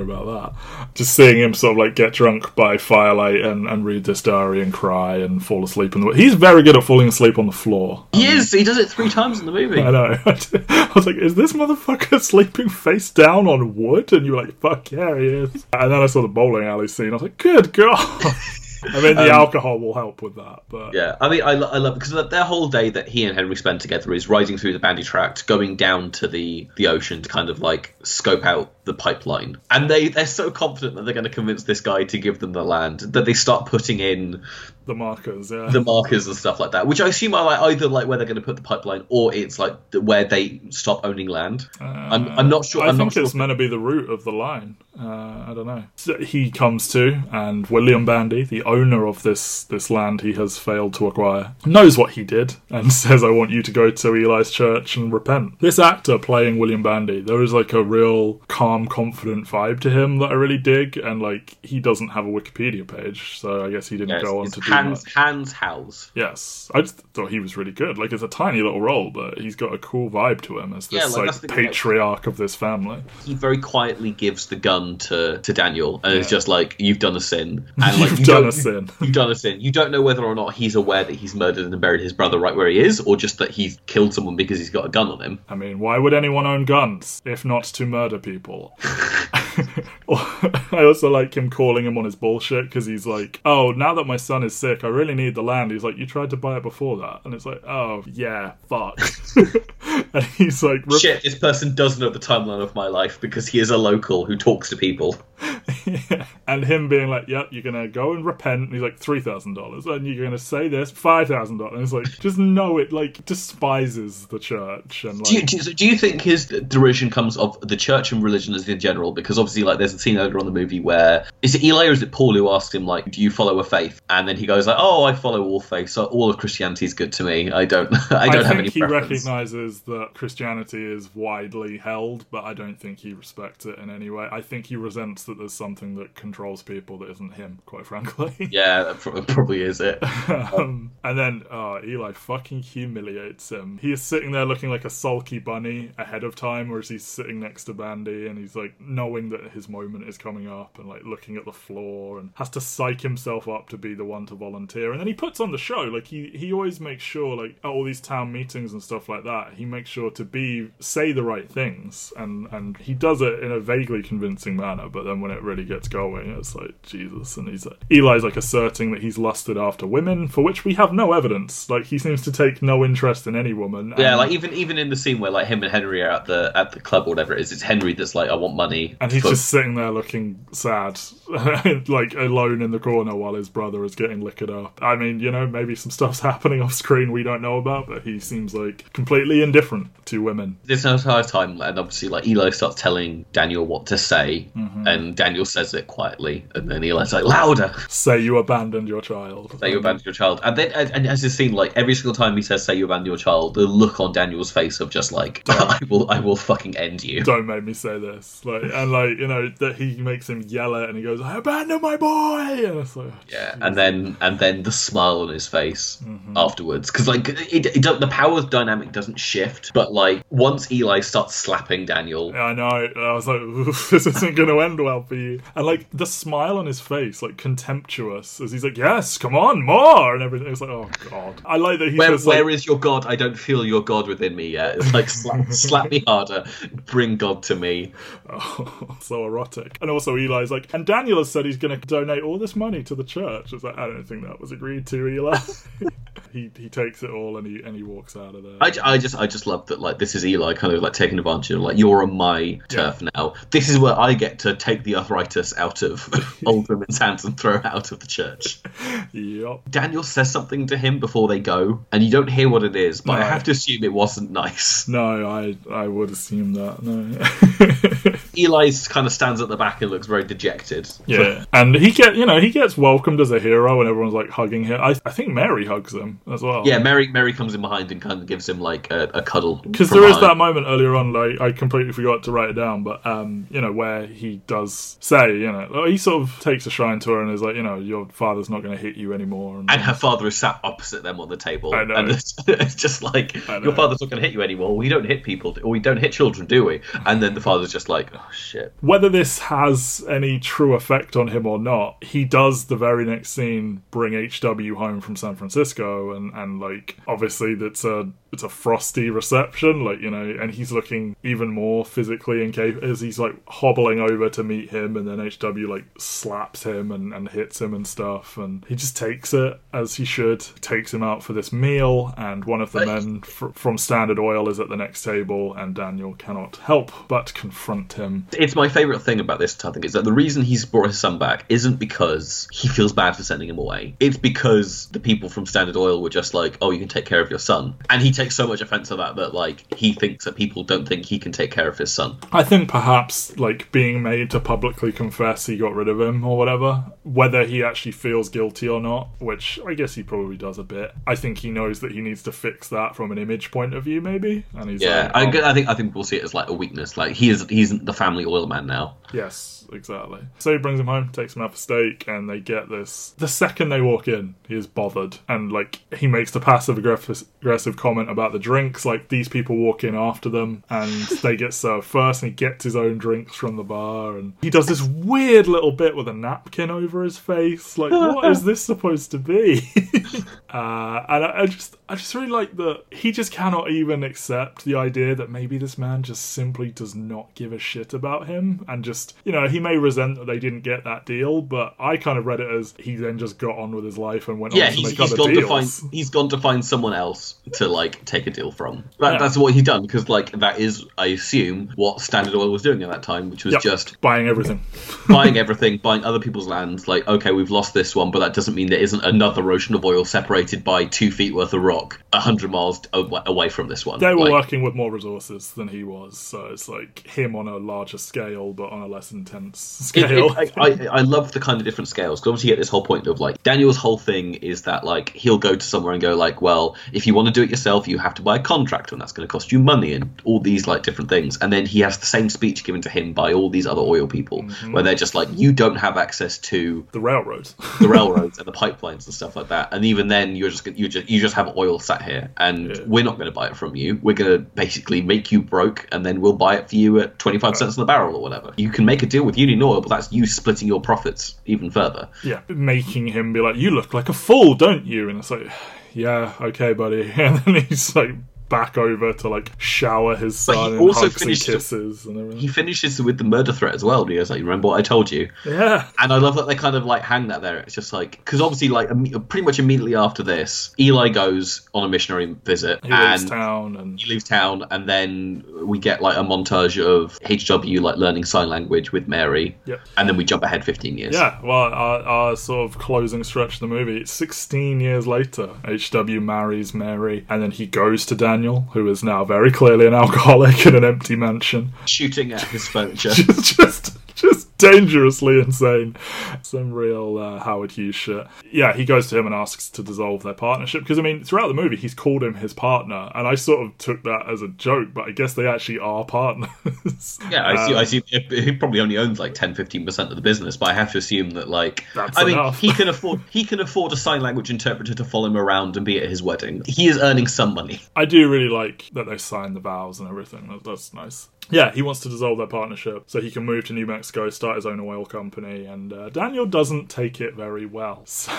about that. Just seeing him sort of like get drunk by firelight and, and read this diary and cry and fall asleep in the. He's very good at falling asleep on the floor. He is. He does it three times in the movie. I know. I was like, is this motherfucker sleeping face down on wood? And you were like, fuck yeah, he is. And then I saw the bowling alley scene. I was like, good god. I mean, the alcohol will help with that, but Um, Yeah, I mean, I, lo- I love because their whole day that he and Henry spend together is riding through the Bandy Tract, going down to the the ocean to kind of like scope out the pipeline, and they they're so confident that they're going to convince this guy to give them the land that they start putting in the markers, yeah. the markers and stuff like that, which I assume are like either like where they're going to put the pipeline or it's like where they stop owning land. I'm, I'm not sure. Uh, I I'm think sure. it's meant to be the route of the line. Uh, I don't know. So he comes to, and William Bandy, the owner of this this land he has failed to acquire, knows what he did and says, "I want you to go to Eli's church and repent." This actor playing William Bandy, there is like a real calm calm, confident vibe to him that I really dig. And like, he doesn't have a Wikipedia page, so I guess he didn't Yes, go on to do Hans much. Hans Howes. Yes, I just thought he was really good. Like, it's a tiny little role, but he's got a cool vibe to him as this Yeah, like, like, patriarch of this family. He very quietly gives the gun to, to Daniel, and it's just like you've done a sin, and like You've you done a sin. You've done a sin. You don't know whether or not he's aware that he's murdered and buried his brother right where he is, or just that he's killed someone because he's got a gun on him. I mean, why would anyone own guns if not to murder people? people. I also like him calling him on his bullshit because he's like, "Oh, now that my son is sick, I really need the land." He's like, "You tried to buy it before that," and it's like, "Oh, yeah, fuck." and he's like, "Rep- Shit, this person does know the timeline of my life because he is a local who talks to people. and him being like, "Yep, you're gonna go and repent." And he's like, three thousand dollars, and you're gonna say this, five thousand dollars. And it's like, just know it, like despises the church and like. Do you, do, you- do you think his derision comes of the church and religion as in general? Because obviously, like, there's a scene earlier on the movie where is it Eli or is it Paul who asks him like, "Do you follow a faith?" And then he goes like, "Oh, I follow all faiths. So all of Christianity is good to me. I don't, I don't I have think any he preference." recognizes that Christianity is widely held, but I don't think he respects it in any way. I think he resents that there's something that controls people that isn't him, quite frankly. Yeah, that pro- probably is it. um, and then uh, Eli fucking humiliates him. He is sitting there looking like a sulky bunny ahead of time, whereas he's sitting next to Bandy and he's like knowing that his moment is coming up and like looking at the floor and has to psych himself up to be the one to volunteer. And then he puts on the show. Like he he always makes sure like at all these town meetings and stuff like that, he makes sure to be say the right things and and he does it in a vaguely convincing manner. But then when it really gets going, it's like Jesus. And he's like Eli's like asserting that he's lusted after women, for which we have no evidence. Like he seems to take no interest in any woman. Yeah, and- like even even in the scene where like him and Henry are at the at the club or whatever it is, it's Henry that's like, "I want money." And he's for- just sitting there looking sad, like alone in the corner while his brother is getting liquored up. I mean, you know, maybe some stuff's happening off screen we don't know about, but he seems like completely indifferent to women. this entire time, and obviously, like Eli starts telling Daniel what to say, Mm-hmm. and Daniel says it quietly, and then Eli's like, "Louder!" Say you abandoned your child. Say you abandoned your child, and then and, and as this scene, like every single time he says "say you abandoned your child," the look on Daniel's face of just like, "I will, I will fucking end you." Don't make me say this. Like and like, you know, that he makes him yell it and he goes, I abandoned my boy and it's like Yeah, and then and then the smile on his face Mm-hmm. afterwards, because like it, it, the power dynamic doesn't shift, but like once Eli starts slapping Daniel, I know. I was like, this isn't going to end well for you. And like the smile on his face, like contemptuous, as he's like, "Yes, come on, more," and everything. It's like, oh god. I like that he Where, like, where is your God? I don't feel your God within me yet. It's like slap, slap me harder, bring God to me. oh, so erotic. And also Eli's like, and Daniel has said he's going to donate all this money to the church. It's like, I don't think that was agreed to, Eli. he he takes it all and he and he walks out of there. I, I just I just love that like this is Eli kind of like taking advantage of like you're on my turf now. This is where I get to take the arthritis out of old women's hands and throw it out of the church. yep. Daniel says something to him before they go, and you don't hear what it is, but I have to assume it wasn't nice. No, I I would assume that. No. Eli's kind of stands at the back and looks very dejected. Yeah, and he get you know he gets welcomed as a hero, and everyone's like hugging him. I, I think Mary hugs him as well. Yeah, Mary Mary comes in behind and kind of gives him like a, a cuddle. because there is behind. that moment earlier on. Like I completely forgot to write it down, but um, you know where he does say, you know, he sort of takes a shrine to her and is like, you know, your father's not going to hit you anymore. And her father is sat opposite them on the table. I know. And it's, it's just like, your father's not going to hit you anymore. We don't hit people, or we don't hit children, do we? And then the father's just like, oh shit. whether this has any true effect on him or not, he does the very next scene bring HW home from San Francisco, and and like obviously that's a it's a frosty reception, like you know, and he's looking even more physically incapable as he's like hobbling over to meet him, and then HW like slaps him and and hits him and stuff, and he just takes it as he should, takes him out for this meal, and one of the But- men fr- from Standard Oil is at the next table, and Daniel cannot help but confront him. It's my favourite thing about this, I think, is that the reason he's brought his son back isn't because he feels bad for sending him away. It's because the people from Standard Oil were just like, oh, you can take care of your son, and he takes so much offense to that that like he thinks that people don't think he can take care of his son. I think perhaps like being made to publicly confess he got rid of him or whatever, whether he actually feels guilty or not, which I guess he probably does a bit. I think he knows that he needs to fix that from an image point of view, maybe. And he's Yeah, like, I, "Oh, g- I think I think we'll see it as like a weakness. Like he is he's the family oil man now. Yes, exactly. So he brings him home, takes him out for steak, and they get this. The second they walk in, he is bothered, and like he makes the passive aggressive comment about the drinks. Like these people walk in after them, and they get served first, and he gets his own drinks from the bar, and he does this weird little bit with a napkin over his face. Like, what is this supposed to be? uh, and I, I just, I just really like that he just cannot even accept the idea that maybe this man just simply does not give a shit about him, and just, you know, he may resent that they didn't get that deal, but I kind of read it as he then just got on with his life and went Yeah, on to make he's other gone deals. to find he's gone to find someone else to like take a deal from. That, Yeah. That's what he's done because like that is, I assume, what Standard Oil was doing at that time, which was Yep. just buying everything. buying everything, buying other people's lands. Like, okay, we've lost this one, but that doesn't mean there isn't another ocean of oil separated by two feet worth of rock, a hundred miles away from this one. They were Like, working with more resources than he was, so it's like him on a larger scale, but on a less intense It- scale. it- I, I, I love the kind of different scales because obviously you get this whole point of like Daniel's whole thing is that like he'll go to somewhere and go like, well, if you want to do it yourself, you have to buy a contractor and that's going to cost you money and all these like different things. And then he has the same speech given to him by all these other oil people Mm-hmm. where they're just like, you don't have access to the railroads, the railroads and the pipelines and stuff like that. And even then, you're just you just you just have oil sat here, and Yeah. we're not going to buy it from you. We're going to basically make you broke, and then we'll buy it for you at twenty five cents on the barrel or whatever. You can make a deal with Union Oil, but that's you splitting your profits even further. yeah, making him be like, "You look like a fool, don't you?" And it's like, "Yeah, okay, buddy." And then he's like back over to like shower his son and also hugs and kisses and everything. He finishes with the murder threat as well. He goes like, "Remember what I told you?" yeah, And I love that they kind of like hang that there. It's just like because obviously like pretty much immediately after this, Eli goes on a missionary visit he leaves and town and he leaves town and then we get like a montage of HW like learning sign language with Mary Yep. and then we jump ahead 15 years Yeah, well, our, our sort of closing stretch of the movie, 16 years later, HW marries Mary, and then he goes to Daniel, who is now very clearly an alcoholic in an empty mansion. shooting at his furniture just, just, dangerously insane. Some real uh, Howard Hughes shit. Yeah, he goes to him and asks to dissolve their partnership because I mean, throughout the movie, he's called him his partner, and I sort of took that as a joke, but I guess they actually are partners. yeah I see Um, I see he probably only owns like 10-15% of the business but I have to assume that like I mean he can afford he can afford a sign language interpreter to follow him around and be at his wedding he is earning some money I do really like that they signed the vows and everything. That, that's nice. Yeah, he wants to dissolve their partnership so he can move to New Mexico, start his own oil company, and uh, Daniel doesn't take it very well. So,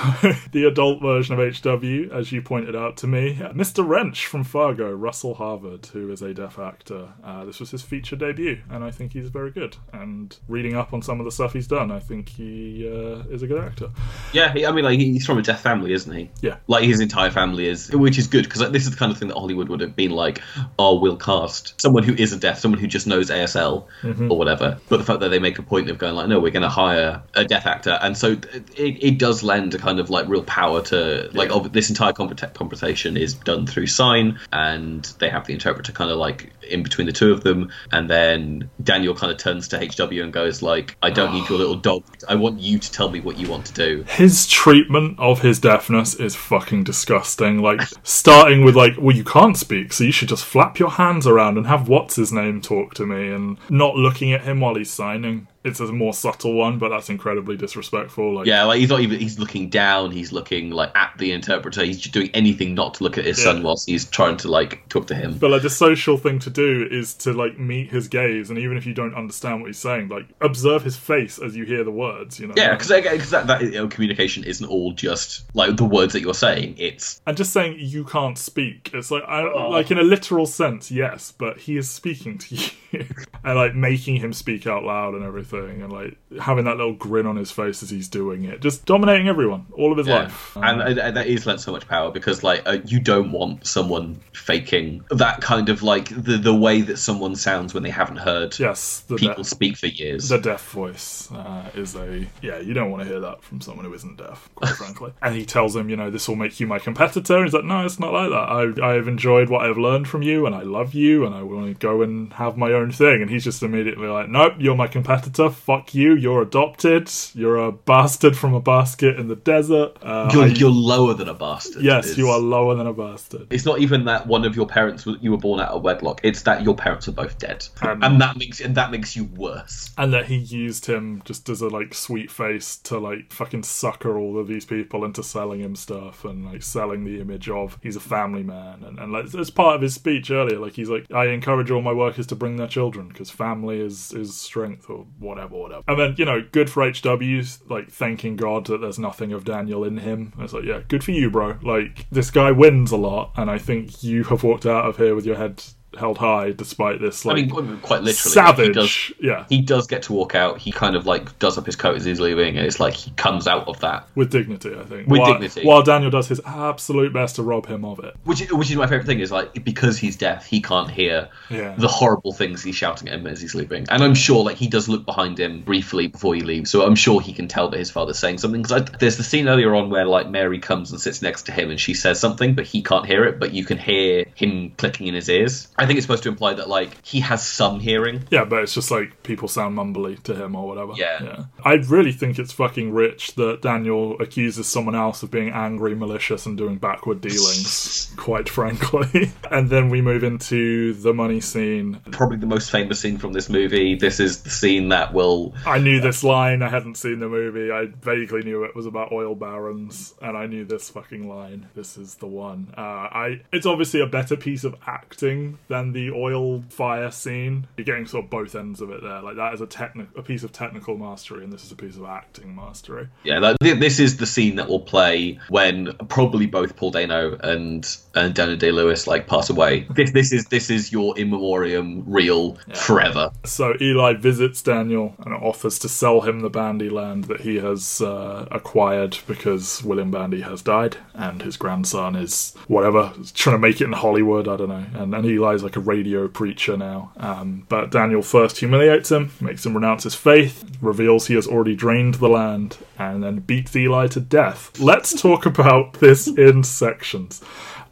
the adult version of HW, as you pointed out to me, Mr. Wrench from Fargo, Russell Harvard, who is a deaf actor. Uh, this was his feature debut, and I think he's very good. And reading up on some of the stuff he's done, I think he uh, is a good actor. Yeah, I mean, like he's from a deaf family, isn't he? Yeah. Like his entire family is, which is good because like, this is the kind of thing that Hollywood would have been like, oh, we'll cast someone who isn't deaf, someone who just knows ASL or whatever. But the fact that they make a point of going like, no, we're going to hire a deaf actor, and so it, it does lend a kind of like real power to like oh, this entire conversation is done through sign, and they have the interpreter kind of like in between the two of them, and then Daniel kind of turns to HW and goes like, I don't need your little dog, I want you to tell me what you want to do. his treatment of his deafness is fucking disgusting. Like starting with like, well, you can't speak, so you should just flap your hands around and have what's his name talk to me, and not looking at him while he's signing. It's a more subtle one, but that's incredibly disrespectful. Like, Yeah, like he's not even he's looking down, he's looking like at the interpreter, he's just doing anything not to look at his Yeah. son whilst he's trying to like talk to him. But like the social thing to do is to like meet his gaze, and even if you don't understand what he's saying, like observe his face as you hear the words. You know. Yeah, because that, that you know, communication isn't all just like the words that you're saying. It's and just saying you can't speak it's like I, oh. like in a literal sense yes but he is speaking to you and like making him speak out loud and everything everything, and like having that little grin on his face as he's doing it, just dominating everyone all of his Yeah. life. and, and, and that is lent so much power because like uh, you don't want someone faking that kind of like the the way that someone sounds when they haven't heard yes, the people deaf, speak for years. the deaf voice uh, is a yeah. You don't want to hear that from someone who isn't deaf, quite frankly. And he tells him, you know, this will make you my competitor. And he's like, no, it's not like that. I I have enjoyed what I've learned from you, and I love you, and I want to go and have my own thing. And he's just immediately like, nope, you're my competitor. Fuck you. You're adopted. You're a bastard from a basket in the desert. Uh, you're, I- you're lower than a bastard. yes, It's- you are lower than a bastard. It's not even that one of your parents you were born out of wedlock. It's that your parents are both dead, Um, and that makes and that makes you worse. and that he used him just as a like sweet face to like fucking sucker all of these people into selling him stuff and like selling the image of he's a family man and, and like as part of his speech earlier like he's like i encourage all my workers to bring their children because family is is strength or whatever whatever. And then you know good for hw's like thanking god that there's nothing of daniel in him. It's like yeah good for you bro. Like this guy wins a lot and i think you have walked out of here with your head held high despite this Like, I mean, quite literally, savage He does, yeah he does get to walk out. He kind of like does up his coat as he's leaving, and it's like he comes out of that, with dignity, I think. With while, dignity. While Daniel does his absolute best to rob him of it. which which is my favorite thing. Is like because he's deaf, he can't hear Yeah. the horrible things he's shouting at him as he's leaving. And I'm sure like he does look behind him briefly before he leaves, so I'm sure he can tell that his father's saying something. Because there's the scene earlier on where like Mary comes and sits next to him and she says something, but he can't hear it, but you can hear him clicking in his ears. I think it's supposed to imply that like he has some hearing. Yeah, but it's just like people sound mumbly to him or whatever. Yeah. yeah. I really think it's fucking rich that Daniel accuses someone else of being angry, malicious, and doing backward dealings, quite frankly. and then we move into the money scene. Probably the most famous scene from this movie. This is the scene that will I knew this line, I hadn't seen the movie. I vaguely knew it was about oil barons, and I knew this fucking line. This is the one. Uh, I. It's obviously a better piece of acting than the oil fire scene. You're getting sort of both ends of it there. Like that is a techni- a piece of technical mastery, and this is a piece of acting mastery. Yeah, th- this is the scene that will play when probably both Paul Dano and and Daniel Day Lewis like pass away. This this is this is your in memoriam reel forever. So Eli visits Daniel and offers to sell him the Bandy land that he has uh, acquired because William Bandy has died and his grandson is whatever trying to make it in Hollywood. I don't know. And, and Eli's like a radio preacher now. Um, but Daniel first humiliates him, makes him renounce his faith, reveals he has already drained the land, and then beats Eli to death. Let's talk about this in sections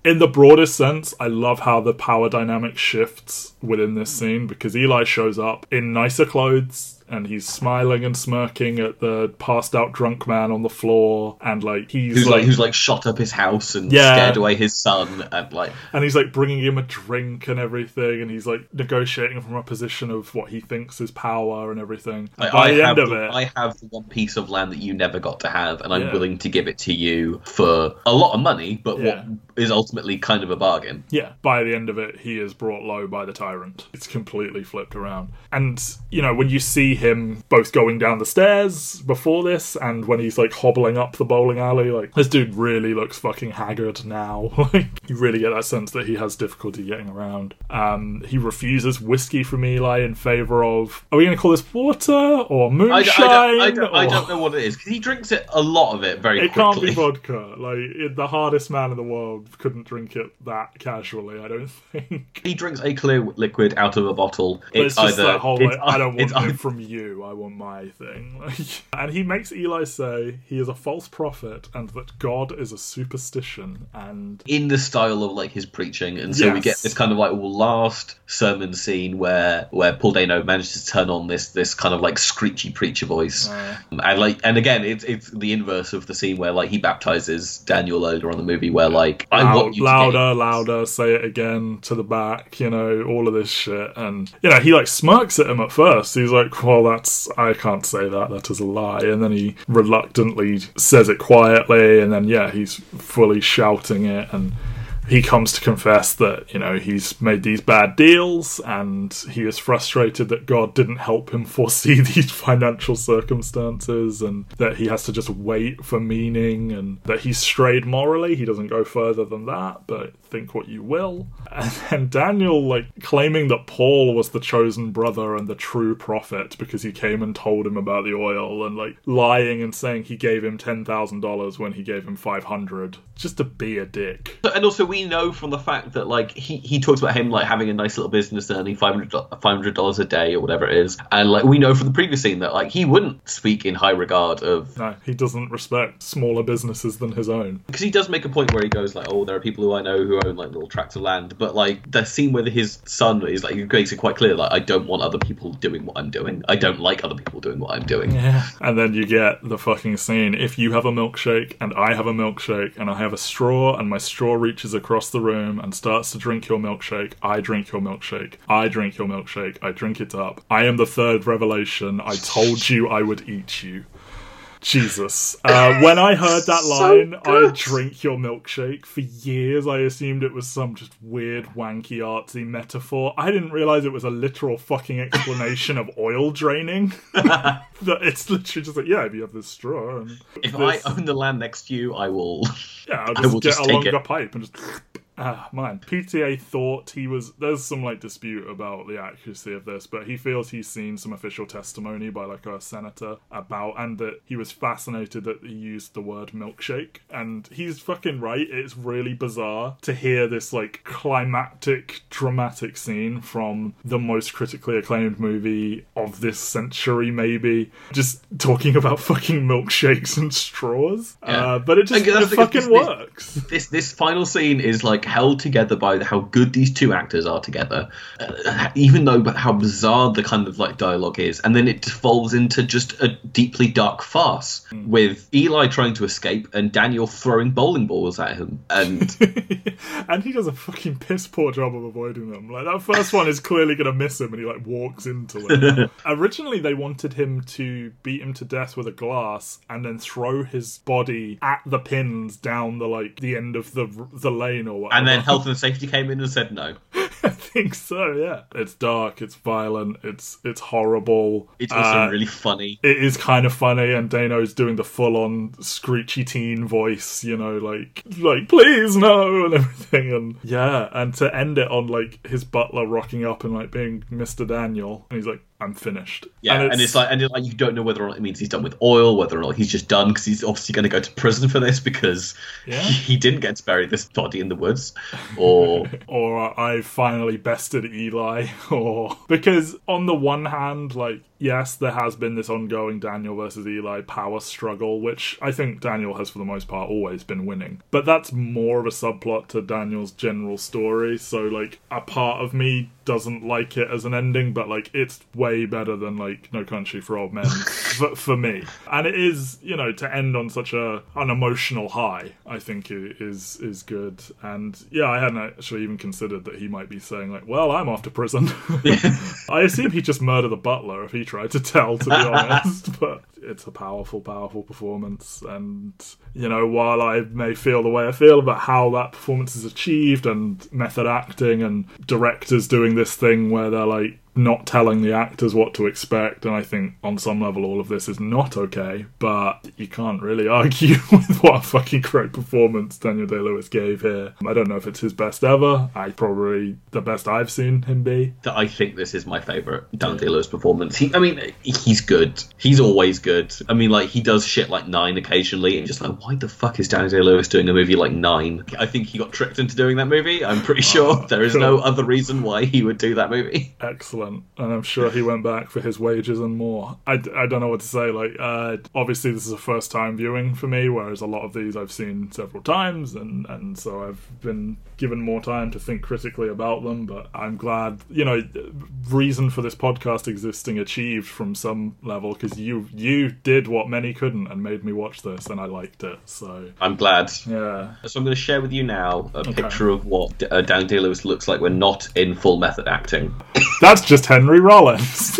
in the broadest sense, I love how the power dynamic shifts within this scene because Eli shows up in nicer clothes and he's smiling and smirking at the passed out drunk man on the floor and like he's Who's like, like, who's like shot up his house and Yeah. scared away his son and like and he's like bringing him a drink and everything and he's like negotiating from a position of what he thinks is power and everything. And like, by I the have end of the, it, I have the one piece of land that you never got to have and I'm Yeah. willing to give it to you for a lot of money, but Yeah. what is ultimately kind of a bargain. Yeah, by the end of it, he is brought low by the tyrant. It's completely flipped around. And, you know, when you see him both going down the stairs before this and when he's like hobbling up the bowling alley, like, this dude really looks fucking haggard now. like, you really get that sense that he has difficulty getting around. Um, he refuses whiskey from Eli in favor of, are we going to call this water or I, moonshine? I don't, I, don't, I or- don't know what it is because he drinks it a lot of it very quickly. It can't be vodka. Like, it, the hardest man in the world couldn't drink it that casually, I don't think. he drinks a clear liquid out of a bottle. It's, it's just either that whole like, I don't want it from you, I want my thing. Like, and he makes Eli say he is a false prophet and that God is a superstition and in the style of like his preaching, and so we get this kind of like last sermon scene where where Paul Dano manages to turn on this this kind of like screechy preacher voice, Uh. and like and again it's it's the inverse of the scene where like he baptizes Daniel earlier on the movie where like I loud, want you louder, louder, say it again to the back, you know, all of this shit. And, you know, he like smirks at him at first. He's like, well, Oh, that's, I can't say that, that is a lie. And then he reluctantly says it quietly. And then, yeah, he's fully shouting it. And he comes to confess that, you know, he's made these bad deals and he is frustrated that God didn't help him foresee these financial circumstances and that he has to just wait for meaning and that he's strayed morally. He doesn't go further than that, but think what you will. And then Daniel, like, claiming that Paul was the chosen brother and the true prophet because he came and told him about the oil and, like, lying and saying he gave him $10,000 when he gave him 500 just to be a dick. And also, we know from the fact that, like, he, he talks about him, like, having a nice little business earning $500, $500 a day or whatever it is. And, like, we know from the previous scene that, like, he wouldn't speak in high regard of. No, he doesn't respect smaller businesses than his own. Because he does make a point where he goes, like, oh, there are people who I know who own, like, little tracts of land. But, like, the scene where his son is, like, he makes it quite clear, like, I don't want other people doing what I'm doing. I don't like other people doing what I'm doing. Yeah. And then you get the fucking scene. If you have a milkshake and I have a milkshake and I have a straw and my straw reaches across the room and starts to drink your milkshake, I drink your milkshake. I drink your milkshake. I drink it up. I am the third revelation. I told you I would eat you. Jesus. Uh, when I heard that So line, I drink your milkshake, for years I assumed it was some just weird, wanky, artsy metaphor. I didn't realize it was a literal fucking explanation of oil draining. that it's literally just like, yeah, if you have this straw and If this, I own the land next to you, I will. yeah, I'll I just will get just a longer it. pipe and just. Ah, man. PTA thought he was. There's some like dispute about the accuracy of this, but he feels he's seen some official testimony by like a senator about, and that he was fascinated that he used the word milkshake. And he's fucking right. It's really bizarre to hear this like climactic, dramatic scene from the most critically acclaimed movie of this century, maybe, just talking about fucking milkshakes and straws. Yeah. Uh, but it just it fucking this- works. this this final scene is like held together by how good these two actors are together, uh, even though but how bizarre the kind of like dialogue is, and then it devolves into just a deeply dark farce with Eli trying to escape and Daniel throwing bowling balls at him, and and he does a fucking piss poor job of avoiding them. Like that first one is clearly gonna miss him, and he like walks into it. Originally, they wanted him to beat him to death with a glass and then throw his body at the pins down the like the end of the the lane or whatever. And then health and safety came in and said no. I think so. Yeah, it's dark, it's violent, it's it's horrible. It's also Uh, really funny. it is kind of funny and Dano's doing the full on screechy teen voice, you know, like like please no and everything and yeah, and to end it on like his butler rocking up and like being Mr. Daniel and he's like, I'm finished. Yeah, and it's, like and it's like you don't know whether or not it means he's done with oil, whether or not he's just done because he's obviously going to go to prison for this because Yeah. he, he didn't get to bury this body in the woods, or or I finally bested Eli, or because on the one hand, like yes, there has been this ongoing Daniel versus Eli power struggle, which I think Daniel has for the most part always been winning, but that's more of a subplot to Daniel's general story. So like a part of me doesn't like it as an ending, but like it's way better than like No Country for Old Men for, for me. And it is, you know, to end on such a an emotional high, I think is is good. And yeah, I hadn't actually even considered that he might be saying like, "Well, I'm off to prison." I assume he'd just murder the butler if he tried to tell, to be honest. But it's a powerful, powerful performance, and you know, while I may feel the way I feel about how that performance is achieved and method acting and directors doing this thing where they're like not telling the actors what to expect and I think on some level all of this is not okay but you can't really argue with what a fucking great performance Daniel Day-Lewis gave here I don't know if it's his best ever I probably the best I've seen him be I think this is my favorite Dan Lewis performance. He, I mean, he's good. He's always good. I mean, like he does shit like Nine occasionally, and just like, why the fuck is Dan Lewis doing a movie like Nine? I think he got tricked into doing that movie. I'm pretty oh, sure there is no other reason why he would do that movie. excellent and i'm sure he went back for his wages and more. I, I don't know what to say like uh, obviously this is a first time viewing for me whereas a lot of these i've seen several times and and so i've been given more time to think critically about them but i'm glad you know reason for this podcast existing achieved from some level because you you did what many couldn't and made me watch this and i liked it so I'm glad. yeah So I'm going to share with you now a Okay. picture of what uh, Dan Lewis looks like when not in full method acting. That's just Henry Rollins.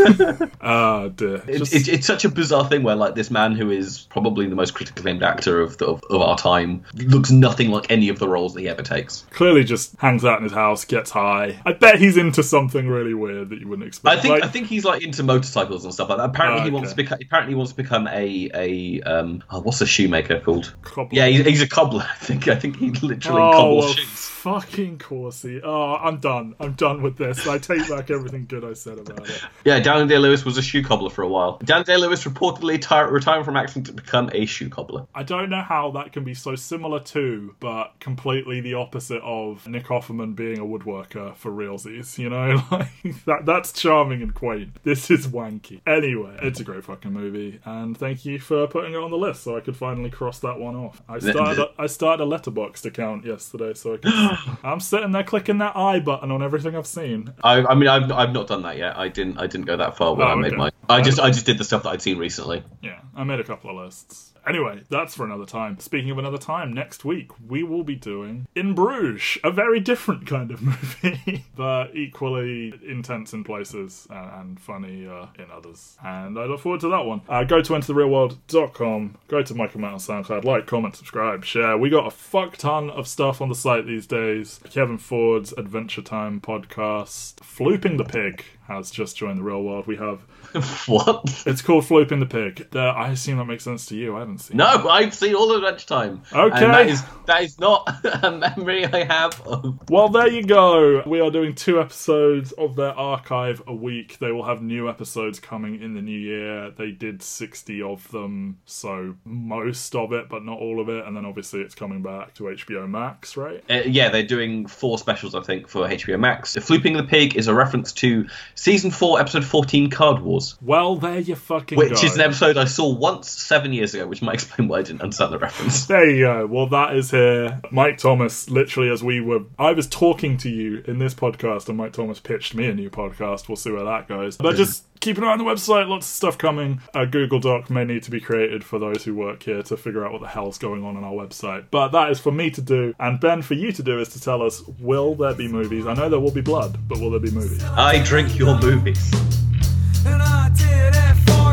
oh dear. It, Just- it, it's such a bizarre thing where like this man who is probably the most critically acclaimed actor of, the, of of our time looks nothing like any of the roles that he ever takes. clearly just hangs out in his house, gets high. I bet he's into something really weird that you wouldn't expect. I think Like- I think he's like into motorcycles and stuff like that. Apparently Oh, he wants okay. to become apparently he wants to become a a um oh, what's a shoemaker called? Cobbler. Yeah, he's, he's a cobbler. I think I think he literally Oh, cobbles well, shoes. fucking Corsi. Oh, I'm done. I'm done with this. I take back everything good I said about it. Yeah, Daniel Day Lewis was a shoe cobbler for a while. Daniel Day Lewis reportedly tar- retiring from acting to become a shoe cobbler. I don't know how that can be so similar to, but completely the opposite of Nick Offerman being a woodworker for realsies. You know, like that. That's charming and quaint. This is wanky. Anyway, it's a great fucking movie, and thank you for putting it on the list so I could finally cross that one off. I started. A, I started a letterboxd account yesterday, so I could, I'm sitting there clicking that I button on everything I've seen. I, I mean, I've, I've not done that yet. I didn't I didn't go that far when Oh, I made okay. mine. I just I just did the stuff that I'd seen recently. Yeah, I made a couple of lists. Anyway, that's for another time. Speaking of another time, next week we will be doing In Bruges, a very different kind of movie, but equally intense in places and, and funny uh, in others. And I look forward to that one. Uh, go to entertherealworld.com, go to Michael Matt on SoundCloud, like, comment, subscribe, share. We got a fuck ton of stuff on the site these days. Kevin Ford's Adventure Time podcast, Flooping the Pig has just joined the real world. We have what? it's called Flooping the Pig. I assume that makes sense to you. I haven't seen. No, I've seen all of Adventure Time. Okay. And that is that is not a memory I have of Well, there you go. We are doing two episodes of their archive a week. They will have new episodes coming in the new year. They did 60 of them, so most of it, but not all of it. And then obviously it's coming back to HBO Max, right? Uh, yeah, they're doing four specials, I think, for HBO Max. Flooping the Pig is a reference to season four, episode fourteen, Card Wars, Well, there you fucking which go. is an episode I saw once seven years ago, which might explain why I didn't understand the reference. There you go. Well, that is here. Mike Thomas, literally, as we were, I was talking to you in this podcast, and Mike Thomas pitched me a new podcast. We'll see where that goes. But just keep an eye on the website. Lots of stuff coming. A Google Doc may need to be created for those who work here to figure out what the hell's going on on our website. But that is for me to do, and Ben, for you to do is to tell us: Will there be movies? I know there will be blood, but will there be movies? I drink your movies.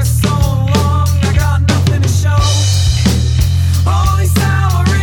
So long, I got nothing to show. Only sour.